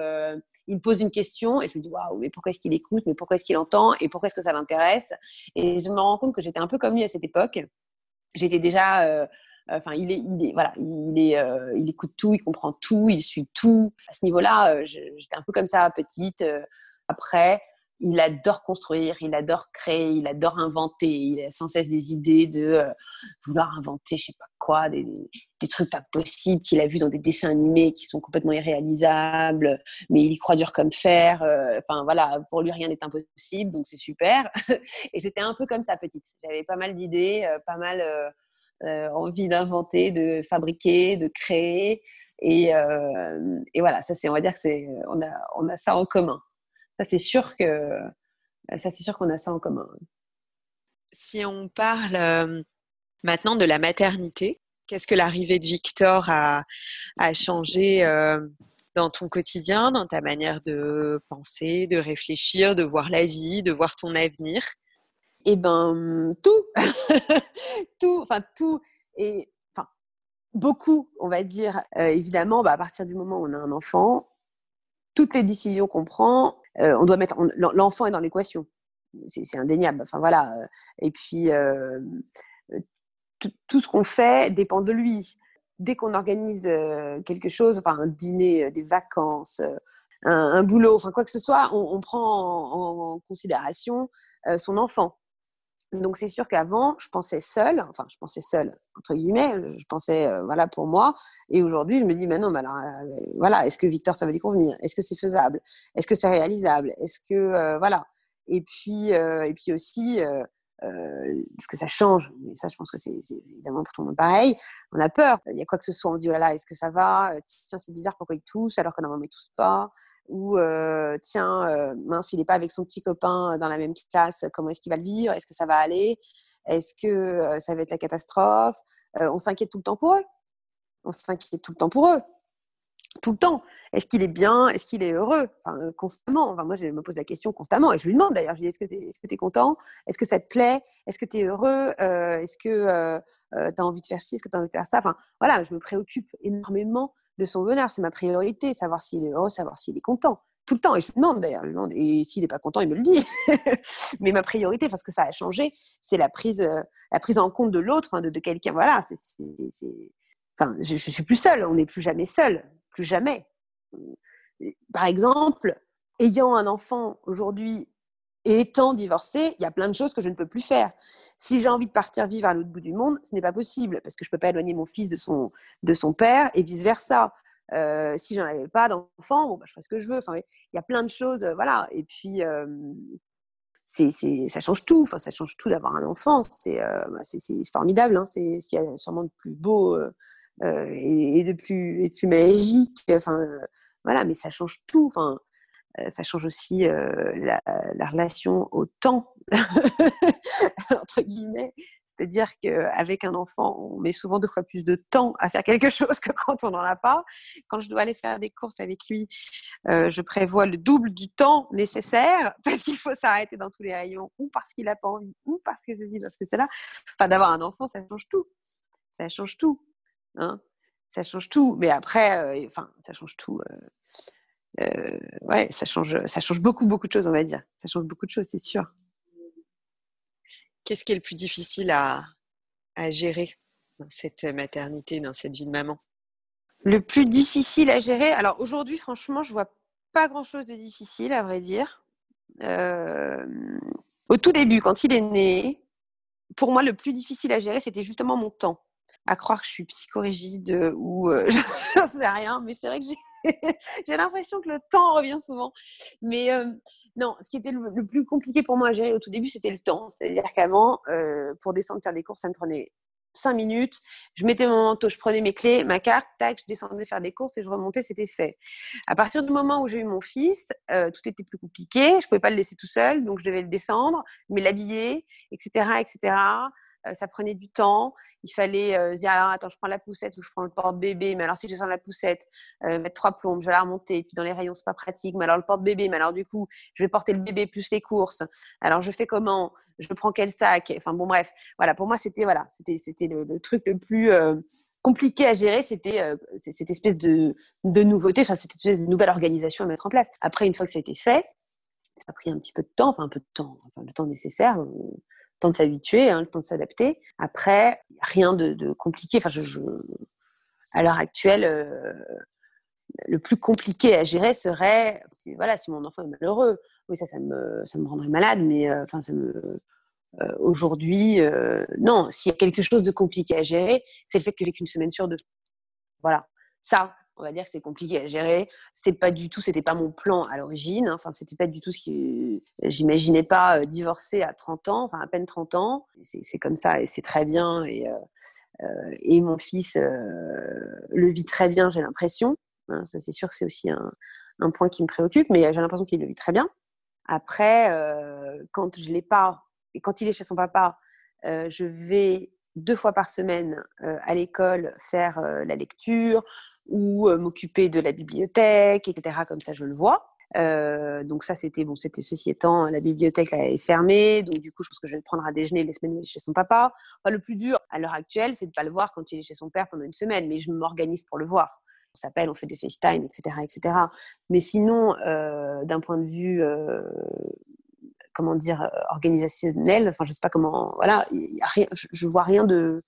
il me pose une question et je me dis waouh, mais pourquoi est-ce qu'il écoute, mais pourquoi est-ce qu'il entend et pourquoi est-ce que ça l'intéresse? Et je me rends compte que j'étais un peu comme lui à cette époque. J'étais déjà, euh, enfin, il est, il est, voilà, il est, euh, il écoute tout, il comprend tout, il suit tout. À ce niveau-là, euh, j'étais un peu comme ça petite. après, il adore construire, il adore créer, il adore inventer. Il a sans cesse des idées de euh, vouloir inventer, je sais pas quoi, des, trucs pas possibles qu'il a vus dans des dessins animés qui sont complètement irréalisables, mais il y croit dur comme fer. Euh, enfin voilà, pour lui rien n'est impossible, donc c'est super. Et j'étais un peu comme ça petite. J'avais pas mal d'idées, euh, pas mal envie d'inventer, de fabriquer, de créer. Et, et voilà, ça c'est, on va dire que c'est, on a, on a ça en commun. Ça, c'est sûr que ça, c'est sûr qu'on a ça en commun. Si on parle euh, maintenant de la maternité, qu'est-ce que l'arrivée de Victor a, changé euh, dans ton quotidien, dans ta manière de penser, de réfléchir, de voir la vie, de voir ton avenir? Eh ben, tout, tout, enfin tout, et enfin beaucoup, on va dire. Euh, évidemment, bah, à partir du moment où on a un enfant, toutes les décisions qu'on prend, euh, on doit mettre l'enfant est dans l'équation. C'est indéniable. Enfin voilà. Euh, et puis euh, tout ce qu'on fait dépend de lui. Dès qu'on organise quelque chose, enfin un dîner, des vacances, un, boulot, enfin quoi que ce soit, on, prend en, considération son enfant. Donc c'est sûr qu'avant, je pensais seule, enfin je pensais seule entre guillemets, je pensais voilà pour moi. Et aujourd'hui, je me dis, mais non, mais alors, voilà, est-ce que Victor ça va lui convenir? Est-ce que c'est faisable? Est-ce que c'est réalisable? Est-ce que voilà Et puis et puis aussi, parce que ça change. Mais ça, je pense que c'est évidemment pour tout le monde pareil. On a peur. Il y a quoi que ce soit, on dit oh est-ce que ça va? Tiens, c'est bizarre, pourquoi il tousse alors que normalement il tousse pas? Ou tiens, mince, il n'est pas avec son petit copain dans la même classe, comment est-ce qu'il va le vivre? Est-ce que ça va aller? Est-ce que ça va être la catastrophe? On s'inquiète tout le temps pour eux. On s'inquiète tout le temps pour eux. Tout le temps. Est-ce qu'il est bien? Est-ce qu'il est heureux? Enfin, Constamment. Enfin, moi, je me pose la question constamment. Et je lui demande d'ailleurs, je lui dis, est-ce que tu es, est es, content? Est-ce que ça te plaît? Est-ce que tu es heureux Est-ce que tu as envie de faire ci? Est-ce que tu as envie de faire ça? Enfin, voilà, je me préoccupe énormément de son bonheur. C'est ma priorité, savoir s'il est heureux, savoir s'il est content. Tout le temps. Et je lui demande d'ailleurs. Et s'il n'est pas content, il me le dit. Mais ma priorité, parce que ça a changé, c'est la prise, euh, la prise en compte de l'autre, de, de quelqu'un. Voilà. c'est Enfin, je, je suis plus seule. On n'est plus jamais seul. Plus jamais. Par exemple, ayant un enfant aujourd'hui et étant divorcée, il y a plein de choses que je ne peux plus faire. Si j'ai envie de partir vivre à l'autre bout du monde, ce n'est pas possible parce que je ne peux pas éloigner mon fils de son, de son père et vice-versa. Euh, si j'en avais pas d'enfant, bon, bah, je fais ce que je veux. Enfin, il y a plein de choses, euh, voilà. Et puis, euh, c'est, ça change tout. Enfin, ça change tout d'avoir un enfant. C'est, bah, c'est, formidable. Hein. C'est ce qu'il y a sûrement de plus beau et, et, de plus, et de plus magique. Enfin, voilà, mais ça change tout. Enfin, ça change aussi la, relation au temps, entre guillemets. C'est-à-dire qu'avec un enfant, on met souvent deux fois plus de temps à faire quelque chose que quand on n'en a pas. Quand je dois aller faire des courses avec lui, je prévois le double du temps nécessaire parce qu'il faut s'arrêter dans tous les rayons, ou parce qu'il n'a pas envie, ou parce que ceci, parce que c'est là. Enfin, d'avoir un enfant, ça change tout. Ça change tout. Hein ça change tout. Mais après, enfin, ça change tout. Euh, ouais, ça change, ça change beaucoup, beaucoup de choses, on va dire. Ça change beaucoup de choses, c'est sûr. Qu'est-ce qui est le plus difficile à, à gérer dans cette maternité, dans cette vie de maman? Le plus difficile à gérer, alors aujourd'hui, franchement, je vois pas grand-chose de difficile, à vrai dire. Euh, au tout début, quand il est né, pour moi, le plus difficile à gérer, c'était justement mon temps à croire que je suis psychorigide ou euh, je ne sais rien, mais c'est vrai que j'ai l'impression que le temps revient souvent. Mais euh, non, ce qui était le, plus compliqué pour moi à gérer au tout début, c'était le temps. C'est-à-dire qu'avant, euh, pour descendre faire des courses, ça me prenait cinq minutes. Je mettais mon manteau, je prenais mes clés, ma carte, tac, je descendais faire des courses et je remontais, c'était fait. À partir du moment où j'ai eu mon fils, tout était plus compliqué. Je pouvais pas le laisser tout seul, donc je devais le descendre, mais l'habiller, etc., etc. ça prenait du temps. Il fallait euh, dire alors attends je prends la poussette ou je prends le porte-bébé mais alors si je sens la poussette euh, mettre trois plombes je vais la remonter puis dans les rayons c'est pas pratique mais alors le porte-bébé mais alors du coup je vais porter le bébé plus les courses. Alors je fais comment? Je prends quel sac? Enfin bon bref voilà pour moi c'était voilà le, truc le plus euh, compliqué à gérer c'était cette espèce de, de nouveauté enfin cette espèce de nouvelle organisation à mettre en place. Après une fois que ça a été fait ça a pris un petit peu de temps enfin un peu de temps enfin le temps nécessaire temps de s'habituer, hein, le temps de s'adapter. Après, rien de, compliqué. Enfin, à l'heure actuelle, euh, le plus compliqué à gérer serait, voilà, si mon enfant est malheureux. Oui, ça, ça me, ça me rendrait malade, mais euh, ça me, euh, aujourd'hui, non. S'il y a quelque chose de compliqué à gérer, c'est le fait que j'ai qu'une semaine sur deux. Voilà. Ça, on va dire que c'est compliqué à gérer. C'est pas du tout, c'était pas mon plan à l'origine. Hein. Enfin, c'était pas du tout ce que j'imaginais pas euh, divorcer à 30 ans, enfin à peine 30 ans. C'est comme ça et c'est très bien. Et, euh, euh, mon fils le vit très bien, j'ai l'impression. Hein. ça, c'est sûr que c'est aussi un, point qui me préoccupe, mais j'ai l'impression qu'il le vit très bien. Après, quand je l'ai pas, et quand il est chez son papa, je vais deux fois par semaine à l'école faire la lecture, ou m'occuper de la bibliothèque, etc. Comme ça, je le vois. Euh, donc ça, c'était bon. C'était ceci étant, la bibliothèque là, est fermée, donc du coup, je pense que je vais le prendre à déjeuner les semaines où il est chez son papa. Enfin, le plus dur à l'heure actuelle, c'est de pas le voir quand il est chez son père pendant une semaine, mais je m'organise pour le voir. On s'appelle, on fait des FaceTime, etc., etc. Mais sinon, euh, d'un point de vue, euh, comment dire, organisationnel, enfin, je sais pas comment, voilà, je, je vois rien de,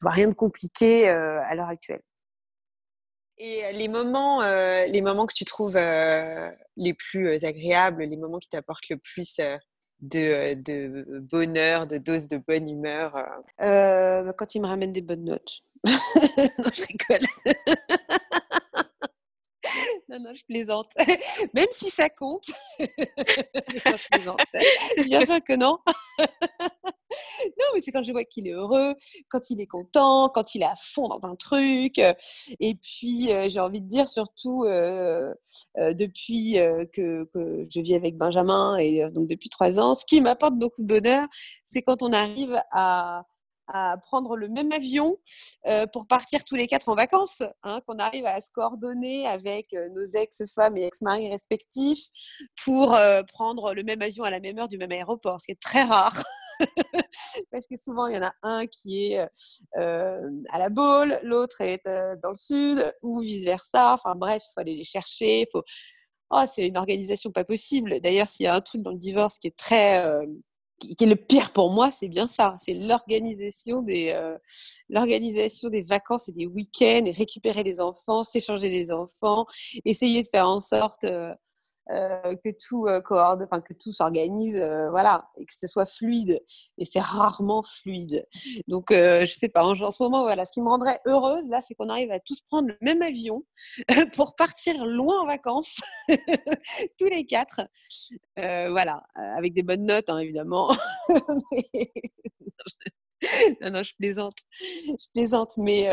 vois rien de compliqué à l'heure actuelle. Et euh, les moments, euh, les moments que tu trouves euh, les plus agréables, les moments qui t'apportent le plus de, bonheur, de dose de bonne humeur bah, Quand il me ramène des bonnes notes. non, je rigole. non, non, je plaisante. Même si ça compte. je plaisante. Bien sûr que non. Non, mais c'est quand je vois qu'il est heureux, quand il est content, quand il est à fond dans un truc. Et puis, j'ai envie de dire surtout, depuis que, je vis avec Benjamin et donc depuis trois ans, ce qui m'apporte beaucoup de bonheur, c'est quand on arrive à, prendre le même avion euh, pour partir tous les quatre en vacances, hein, qu'on arrive à se coordonner avec euh, nos ex-femmes et ex-maris respectifs pour euh, prendre le même avion à la même heure du même aéroport, ce qui est très rare. Parce que souvent, il y en a un qui est à la Baule, l'autre est dans le sud, ou vice-versa. Enfin bref, il faut aller les chercher. Faut... Oh, c'est une organisation pas possible. D'ailleurs, s'il y a un truc dans le divorce qui est très qui est le pire pour moi, c'est bien ça. C'est l'organisation des, euh, vacances et des week-ends, et récupérer les enfants, s'échanger les enfants, essayer de faire en sorte euh, euh, que tout euh, enfin que tout s'organise, euh, voilà, et que ce soit fluide. Et c'est rarement fluide. Donc, je sais pas, en, ce moment, voilà, ce qui me rendrait heureuse là, c'est qu'on arrive à tous prendre le même avion pour partir loin en vacances, tous les quatre. voilà, avec des bonnes notes, hein, évidemment. non, non, je plaisante, je plaisante, mais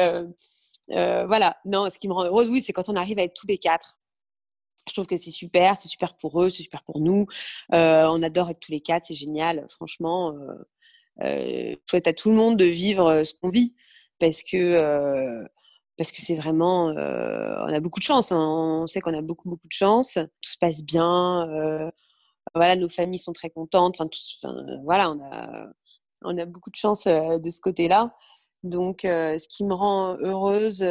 voilà, non, ce qui me rend heureuse, oui, c'est quand on arrive à être tous les quatre je trouve que c'est super, c'est super pour eux, c'est super pour nous. Euh, on adore être tous les quatre, c'est génial. Franchement, euh, euh, je souhaite à tout le monde de vivre ce qu'on vit parce que parce que c'est vraiment, on a beaucoup de chance. Hein. On sait qu'on a beaucoup beaucoup de chance. Tout se passe bien. voilà, nos familles sont très contentes. Enfin, voilà, on a on a beaucoup de chance de ce côté-là. Donc, ce qui me rend heureuse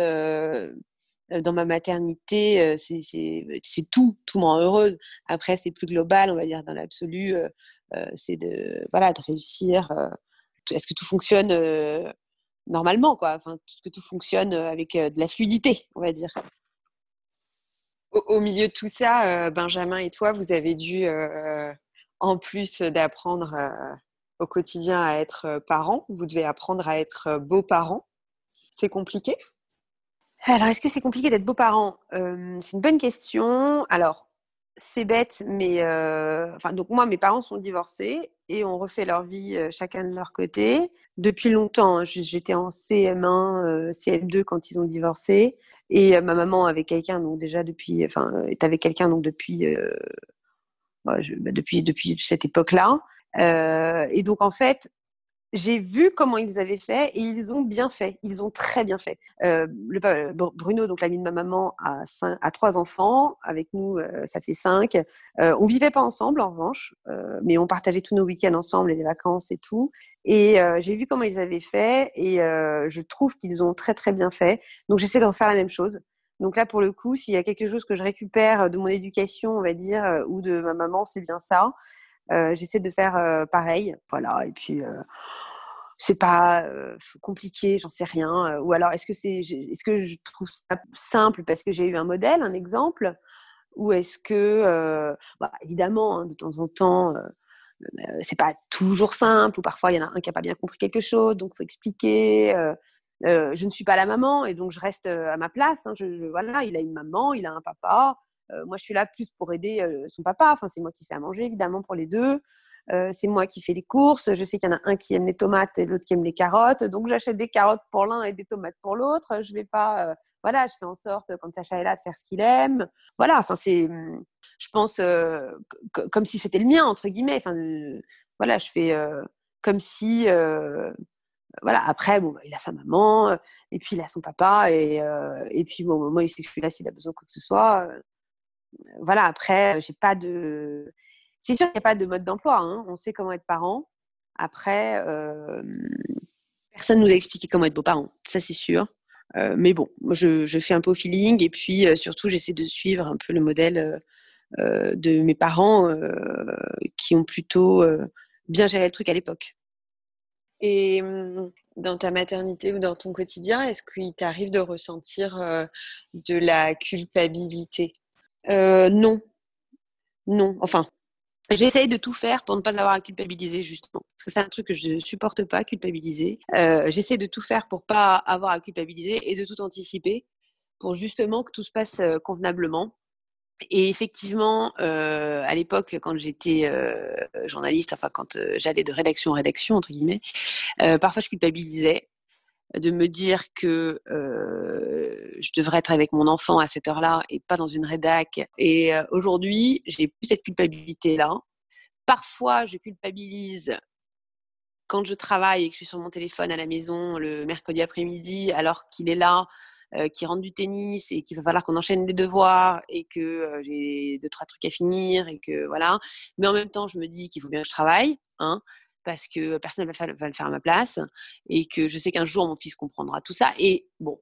dans ma maternité, c'est tout, tout me rend heureuse. Après, c'est plus global, on va dire, dans l'absolu, c'est de, voilà, de réussir. Est-ce que tout fonctionne normalement, quoi? Enfin, que tout fonctionne avec de la fluidité, on va dire au, milieu de tout ça, Benjamin et toi, vous avez dû, en plus d'apprendre au quotidien à être parents, vous devez apprendre à être beaux-parents. C'est compliqué? Alors, est-ce que c'est compliqué d'être beau-parent? C'est une bonne question. Alors, c'est bête, mais enfin, donc moi, mes parents sont divorcés et ont refait leur vie chacun de leur côté depuis longtemps. Hein. J'étais en CM1, CM2 quand ils ont divorcé et ma maman avait quelqu'un donc déjà depuis, enfin, est avec quelqu'un donc depuis, bah, bah, depuis depuis cette époque-là. et donc en fait, j'ai vu comment ils avaient fait et ils ont bien fait. Ils ont très bien fait. Euh, le, Bruno, donc l'ami de ma maman, a, trois enfants. Avec nous, euh, ça fait cinq. Euh, on vivait pas ensemble, en revanche, euh, mais on partageait tous nos week-ends ensemble et les vacances et tout. Et euh, j'ai vu comment ils avaient fait et je trouve qu'ils ont très très bien fait. Donc j'essaie d'en faire la même chose. Donc là, pour le coup, s'il y a quelque chose que je récupère de mon éducation, on va dire, ou de ma maman, c'est bien ça. J'essaie de faire pareil. Voilà. Et puis, c'est pas compliqué, j'en sais rien. Ou alors, est-ce que c'est, est-ce que je trouve ça simple parce que j'ai eu un modèle, un exemple, ou est-ce que, bah, évidemment, hein, de temps en temps, c'est pas toujours simple, ou parfois il y en a un qui a pas bien compris quelque chose, donc faut expliquer. je ne suis pas la maman et donc je reste à ma place. Hein, voilà, il a une maman, il a un papa. Moi, je suis là plus pour aider son papa. Enfin, c'est moi qui fais à manger, évidemment, pour les deux. Euh, c'est moi qui fais les courses. Je sais qu'il y en a un qui aime les tomates et l'autre qui aime les carottes. Donc, j'achète des carottes pour l'un et des tomates pour l'autre. Je vais pas, euh, voilà, je fais en sorte, quand Sacha est là, de faire ce qu'il aime. Voilà, enfin, c'est, je pense, euh, comme si c'était le mien, entre guillemets. Enfin, voilà, je fais comme si, voilà, après, bah, il a sa maman, et puis il a son papa, et, et puis, bon, moi, il sait que je suis là s'il a besoin de quoi que ce soit. Voilà, après, j'ai pas de c'est sûr qu'il n'y a pas de mode d'emploi. Hein. On sait comment être parent. Après, personne ne nous a expliqué comment être beaux-parents. Ça, c'est sûr. mais bon, moi, je, fais un peu au feeling. Et puis, surtout, j'essaie de suivre un peu le modèle de mes parents qui ont plutôt bien géré le truc à l'époque. Et dans ta maternité ou dans ton quotidien, est-ce qu'il t'arrive de ressentir de la culpabilité? Non. Non. Enfin, J'essaye de tout faire pour ne pas avoir à culpabiliser, justement. Parce que c'est un truc que je ne supporte pas, culpabiliser. Euh, J'essaie de tout faire pour pas avoir à culpabiliser et de tout anticiper pour justement que tout se passe euh, convenablement. Et effectivement, euh, à l'époque, quand j'étais euh, journaliste, enfin quand euh, j'allais de rédaction en rédaction, entre guillemets, parfois je culpabilisais de me dire que je devrais être avec mon enfant à cette heure-là et pas dans une rédac. Et aujourd'hui, j'ai plus cette culpabilité-là. Parfois, je culpabilise quand je travaille et que je suis sur mon téléphone à la maison le mercredi après-midi, alors qu'il est là euh, qui rentre du tennis et qu'il va falloir qu'on enchaîne les devoirs et que j'ai deux trois trucs à finir et que voilà. Mais en même temps, je me dis qu'il faut bien que je travaille, hein, parce que personne ne va, le faire à ma place et que je sais qu'un jour mon fils comprendra tout ça. Et bon,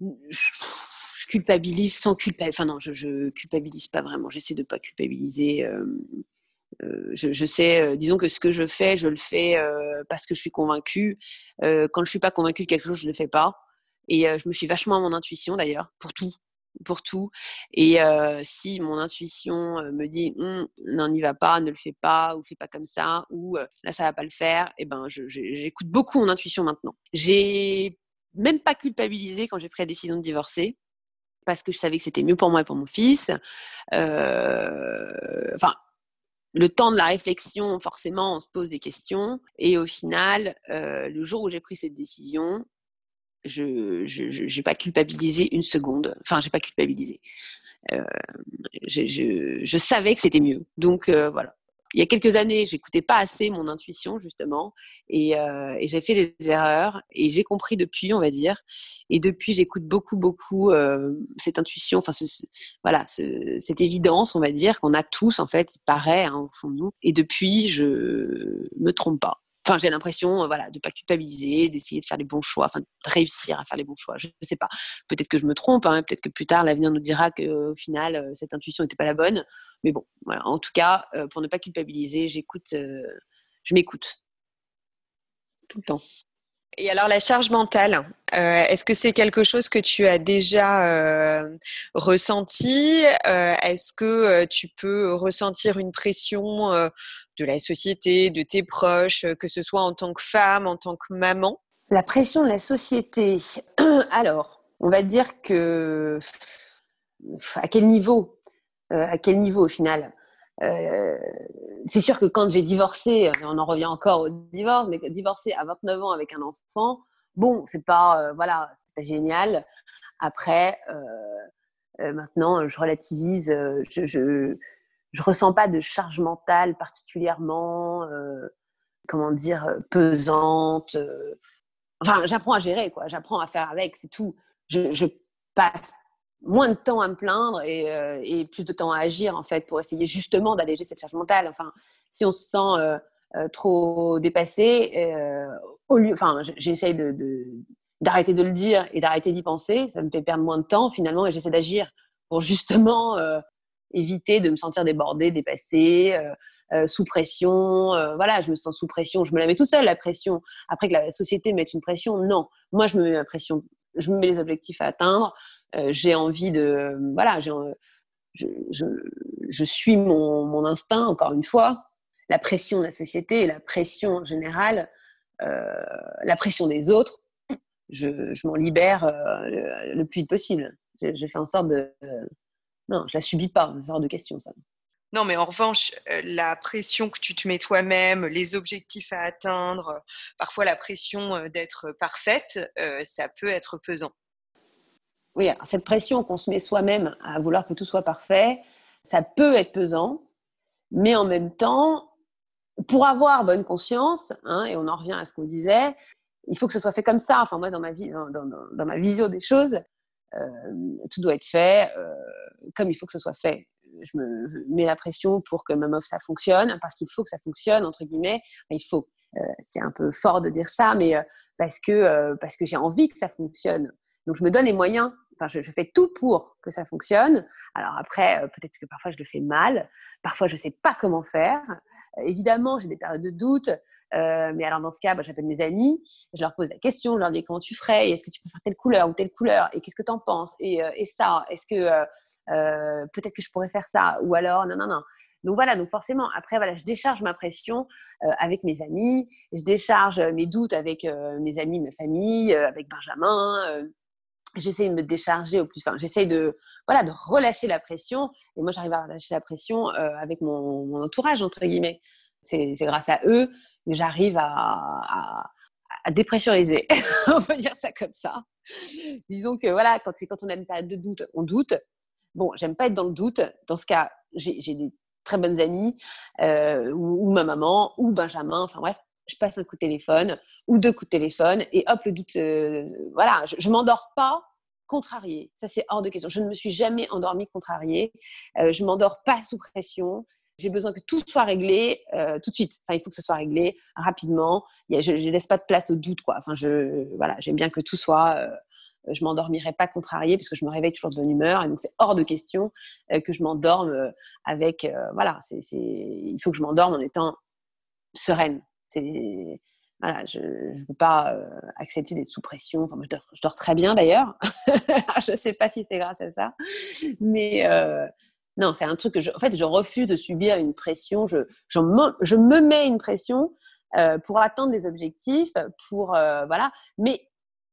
je, culpabilise sans culpabiliser. Enfin non, je, je culpabilise pas vraiment. J'essaie de pas culpabiliser. Euh, je, je, sais, disons que ce que je fais, je le fais parce que je suis convaincue. quand je suis pas convaincue de quelque chose, je le fais pas. Et je me suis vachement à mon intuition d'ailleurs, pour tout. Pour tout. Et si mon intuition me dit «Hum, non, n'y va pas, ne le fais pas, ou fais pas comme ça, ou là, ça va pas le faire, et eh ben, j'écoute beaucoup mon intuition maintenant. J'ai même pas culpabilisé quand j'ai pris la décision de divorcer parce que je savais que c'était mieux pour moi et pour mon fils. Enfin, le temps de la réflexion, forcément, on se pose des questions. Et au final, le jour où j'ai pris cette décision, je n'ai pas culpabilisé une seconde. Enfin, j'ai pas culpabilisé. Euh, je, savais que c'était mieux. Donc euh, voilà. Il y a quelques années, j'écoutais pas assez mon intuition justement, et, euh, j'ai fait des erreurs. Et j'ai compris depuis, on va dire. Et depuis, j'écoute beaucoup, beaucoup cette intuition. Enfin, voilà, cette évidence, on va dire qu'on a tous en fait, il paraît hein, au fond de nous. Et depuis, je me trompe pas. Enfin, j'ai l'impression, euh, voilà, de pas culpabiliser, d'essayer de faire les bons choix, enfin, de réussir à faire les bons choix. Je ne sais pas. Peut-être que je me trompe, hein, peut-être que plus tard, l'avenir nous dira qu'au final, euh, cette intuition n'était pas la bonne. Mais bon, voilà. En tout cas, euh, pour ne pas culpabiliser, j'écoute, je m'écoute tout le temps. Et alors la charge mentale, est-ce que c'est quelque chose que tu as déjà ressenti? Est-ce que tu peux ressentir une pression de la société, de tes proches, euh, que ce soit en tant que femme, en tant que maman? La pression de la société. Alors, on va dire que à quel niveau? Euh, À quel niveau au final? Euh, C'est sûr que quand j'ai divorcé, on en revient encore au divorce, mais divorcé à 29 ans avec un enfant, bon, c'est pas voilà, c'est génial. Après, maintenant, je relativise. je, je ressens pas de charge mentale particulièrement, euh, comment dire, euh, pesante. Euh. Enfin, j'apprends à gérer, quoi. J'apprends à faire avec, c'est tout. Je, passe moins de temps à me plaindre et, plus de temps à agir, en fait, pour essayer justement d'alléger cette charge mentale. Enfin, si on se sent trop dépassé, au lieu, enfin, j'essaye de, d'arrêter de le dire et d'arrêter d'y penser. Ça me fait perdre moins de temps finalement et j'essaie d'agir pour justement éviter de me sentir débordée, dépassée, euh, euh, sous pression. Euh, voilà, je me sens sous pression. Je me la mets toute seule, la pression. Après que la société mette une pression, non. Moi, je me mets la pression. Je me mets les objectifs à atteindre. J'ai envie de. Voilà, je, suis mon, instinct, encore une fois. La pression de la société la pression générale, la pression des autres, je, m'en libère le, le, plus vite possible. J'ai fait en sorte de non, je la subis pas, genre de questions, ça. Non, mais en revanche, euh, la pression que tu te mets toi-même, les objectifs à atteindre, parfois la pression euh, d'être parfaite, euh, ça peut être pesant. Oui, cette pression qu'on se met soi-même à vouloir que tout soit parfait, ça peut être pesant, mais en même temps, pour avoir bonne conscience, hein, et on en revient à ce qu'on disait, il faut que ce soit fait comme ça. Enfin, moi, dans ma, vie, dans ma vision des choses, tout doit être fait comme il faut que ce soit fait. Je me mets la pression pour que ma meuf ça fonctionne, parce qu'il faut que ça fonctionne, entre guillemets. il faut. Euh, c'est un peu fort de dire ça, mais euh, parce que, euh, parce que j'ai envie que ça fonctionne. Donc je me donne les moyens. Enfin, je, fais tout pour que ça fonctionne. Alors après, peut-être que parfois je le fais mal. Parfois, je ne sais pas comment faire. évidemment, j'ai des périodes de doute. Euh, mais alors dans ce cas, bah, j'appelle mes amis, je leur pose la question, je leur dis comment tu ferais, est-ce que tu préfères telle couleur ou telle couleur, et qu'est-ce que tu en penses, et, euh, ça, est-ce que euh, peut-être que je pourrais faire ça, ou alors non, non, non. Donc voilà, donc forcément, après, voilà, je décharge ma pression avec mes amis, je décharge mes doutes avec mes amis, ma famille, avec Benjamin. J'essaie de me décharger au plus. Enfin, j'essaie de, voilà, de relâcher la pression. Et moi, j'arrive à relâcher la pression euh, avec mon, entourage, entre guillemets. C'est grâce à eux que j'arrive à, à, dépressuriser. on peut dire ça comme ça. Disons que, voilà, quand, quand on n'a pas de doute, on doute. Bon, j'aime pas être dans le doute. Dans ce cas, j'ai des très bonnes amies, euh, ou, ma maman, ou Benjamin. Enfin bref, je passe un coup de téléphone ou deux coups de téléphone et hop, le doute, euh, voilà, je, ne m'endors pas contrariée. Ça, c'est hors de question. Je ne me suis jamais endormie contrariée. Euh, je m'endors pas sous pression. J'ai besoin que tout soit réglé euh, tout de suite. Enfin, il faut que ce soit réglé rapidement. je ne laisse pas de place au doute, quoi. Enfin, je, voilà, j'aime bien que tout soit. Euh, je m'endormirai pas contrariée puisque je me réveille toujours de bonne humeur. Et donc, c'est hors de question que je m'endorme avec. voilà, c'est, il faut que je m'endorme en étant sereine. C'est voilà, je ne peux pas euh, accepter d'être sous pression. Enfin, je, dors, je, dors, très bien d'ailleurs. je ne sais pas si c'est grâce à ça. Mais euh, non, c'est un truc que je, en fait, je refuse de subir une pression. Je, je, me, je me mets une pression euh, pour atteindre des objectifs, pour voilà. Mais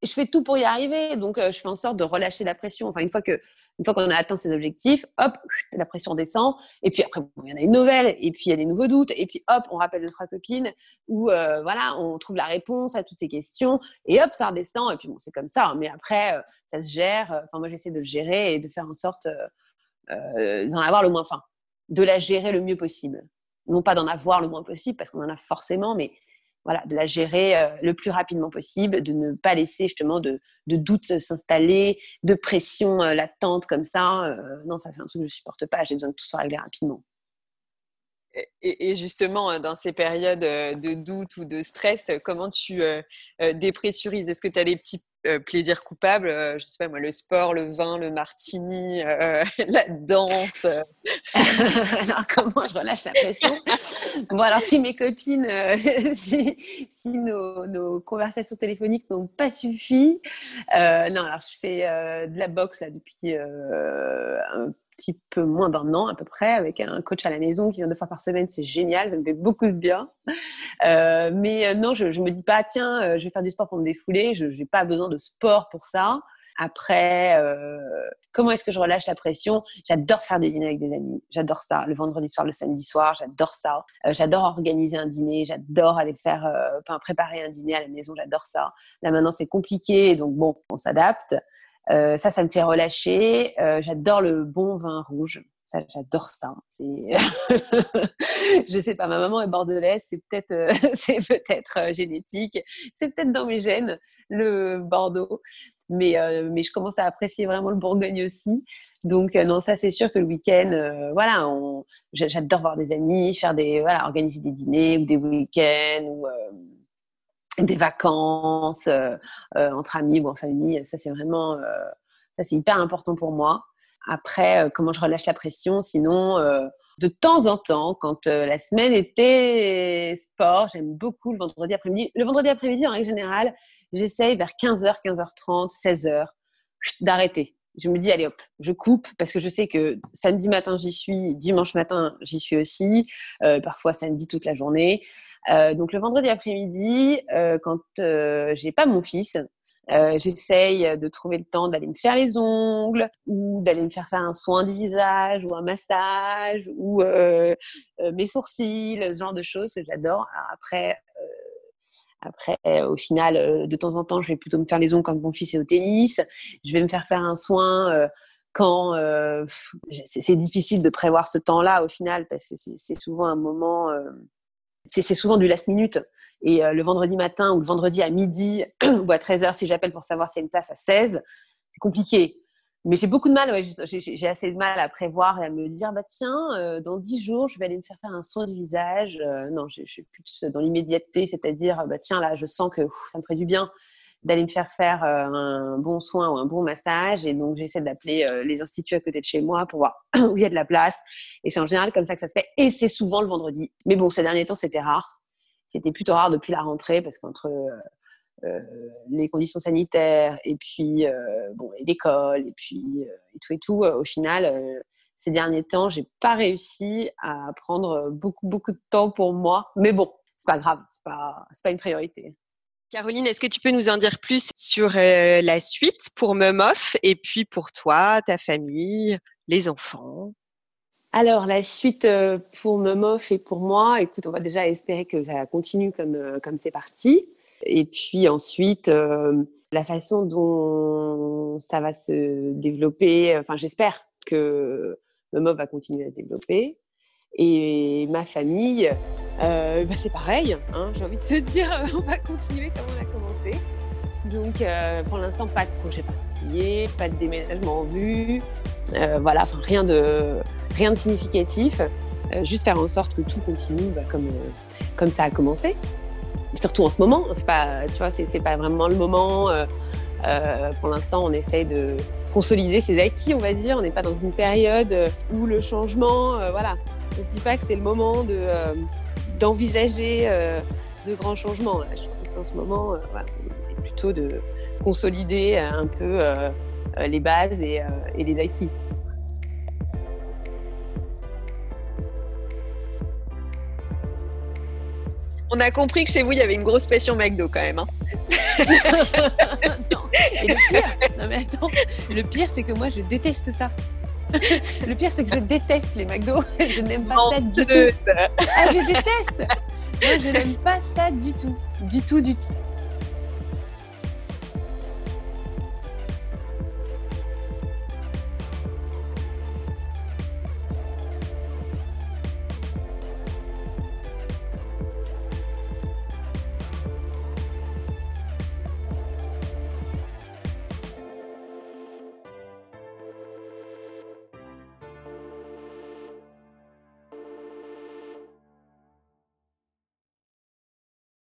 je fais tout pour y arriver. Donc, je fais en sorte de relâcher la pression. Enfin, une fois que une fois qu'on a atteint ses objectifs, hop, la pression descend. Et puis après, il y en a une nouvelle. Et puis il y a des nouveaux doutes. Et puis hop, on rappelle deux trois copines où euh, voilà, on trouve la réponse à toutes ces questions. Et hop, ça redescend. Et puis bon, c'est comme ça. Hein. Mais après, euh, ça se gère. Enfin, moi, j'essaie de le gérer et de faire en sorte euh, d'en avoir le moins, enfin, de la gérer le mieux possible. Non pas d'en avoir le moins possible parce qu'on en a forcément, mais voilà, de la gérer euh, le plus rapidement possible, de ne pas laisser justement de, de doutes s'installer, de pression euh, latente comme ça. Euh, non, ça fait un truc que je ne supporte pas. J'ai besoin que tout soit réglé rapidement. Et, justement, dans ces périodes de doute ou de stress, comment tu dépressurises? Est-ce que tu as des petits euh, plaisir coupable, euh, je sais pas moi, le sport, le vin, le martini, euh, la danse. alors comment je relâche la pression? Bon alors si mes copines, si, nos, conversations téléphoniques n'ont pas suffi, non alors je fais de la boxe depuis un petit peu moins d'un an à peu près, avec un coach à la maison qui vient deux fois par semaine. C'est génial, ça me fait beaucoup de bien. Euh, mais euh, non, je ne me dis pas, tiens, euh, je vais faire du sport pour me défouler. Je n'ai pas besoin de sport pour ça. Après, comment est-ce que je relâche la pression? J'adore faire des dîners avec des amis. J'adore ça. Le vendredi soir, le samedi soir, j'adore ça. j'adore organiser un dîner. J'adore aller faire, enfin, préparer un dîner à la maison. J'adore ça. Là maintenant, c'est compliqué, donc bon, on s'adapte. Euh, ça, ça me fait relâcher. Euh, j'adore le bon vin rouge. Ça, j'adore ça. Je sais pas, ma maman est bordelaise, c'est peut-être, euh, c'est peut-être génétique, c'est peut-être dans mes gènes le Bordeaux, mais mais je commence à apprécier vraiment le Bourgogne aussi. Donc non, ça c'est sûr que le week-end, voilà, j'adore voir des amis, faire des, voilà, organiser des dîners ou des week-ends ou des vacances euh, euh, entre amis ou en famille. Ça, c'est vraiment, euh, ça, c'est hyper important pour moi. Après, comment je relâche la pression Sinon, de temps en temps, quand la semaine était sport, j'aime beaucoup le vendredi après-midi. Le vendredi après-midi, en règle générale, j'essaye vers 15h, 15h30, 16h d'arrêter. Je me dis, allez hop, je coupe parce que je sais que samedi matin, j'y suis, dimanche matin, j'y suis aussi, parfois samedi toute la journée. Euh, donc le vendredi après-midi, euh, quand euh, j'ai pas mon fils, euh, j'essaye de trouver le temps d'aller me faire les ongles ou d'aller me faire faire un soin du visage ou un massage ou euh, mes sourcils, ce genre de choses que j'adore. Après, après, au final, de temps en temps, je vais plutôt me faire les ongles quand mon fils est au tennis. Je vais me faire faire un soin quand c'est difficile de prévoir ce temps-là au final parce que c'est souvent un moment c'est souvent du last minute. Et euh, le vendredi matin ou le vendredi à midi ou à 13h, si j'appelle pour savoir s'il y a une place à 16, c'est compliqué. Mais j'ai beaucoup de mal, j'ai assez de mal à prévoir et à me dire, bah tiens, euh, dans 10 jours, je vais aller me faire faire un soin du visage. Euh, non, je, suis plus dans l'immédiateté, c'est-à-dire, bah tiens, là, je sens que ça me ferait du bien d'aller me faire faire un bon soin ou un bon massage. Et donc, j'essaie d'appeler les instituts à côté de chez moi pour voir où il y a de la place. Et c'est en général comme ça que ça se fait. Et c'est souvent le vendredi. Mais bon, ces derniers temps, c'était rare. C'était plutôt rare depuis la rentrée parce qu'entre euh, les conditions sanitaires et puis bon, l'école et puis et tout et tout, au final, ces derniers temps, j'ai pas réussi à prendre beaucoup beaucoup de temps pour moi. Mais bon, c'est pas grave, c'est pas pas une priorité. Caroline, est-ce que tu peux nous en dire plus sur la suite pour Memoff et puis pour toi, ta famille, les enfants? Alors, la suite pour Memoff et pour moi, écoute, on va déjà espérer que ça continue comme comme c'est parti. Et puis ensuite, la façon dont ça va se développer, enfin, j'espère que Memoff va continuer à se développer. Et ma famille, euh, bah, c'est pareil, hein, j'ai envie de te dire, on va continuer comme on a commencé. Donc euh, pour l'instant, pas de projet particulier, pas de déménagement en vue, euh, voilà, rien de, rien de significatif, juste faire en sorte que tout continue bah, comme, comme ça a commencé. Surtout en ce moment, c'est pas, tu vois, c'est pas vraiment le moment. pour l'instant, on essaye de consolider ses acquis, on va dire. On n'est pas dans une période où le changement, voilà, on se dit pas que c'est le moment de d'envisager euh, de grands changements. Je trouve qu'en ce moment, euh, c'est plutôt de consolider un peu euh, les bases et, les acquis. On a compris que chez vous, il y avait une grosse passion McDo quand même. Hein. non. non mais attends, le pire, c'est que moi, je déteste ça. Le pire, c'est que je déteste les McDo. Je n'aime pas ça du tout. Ah, je déteste. Moi, je n'aime pas ça du tout. Du tout, du tout.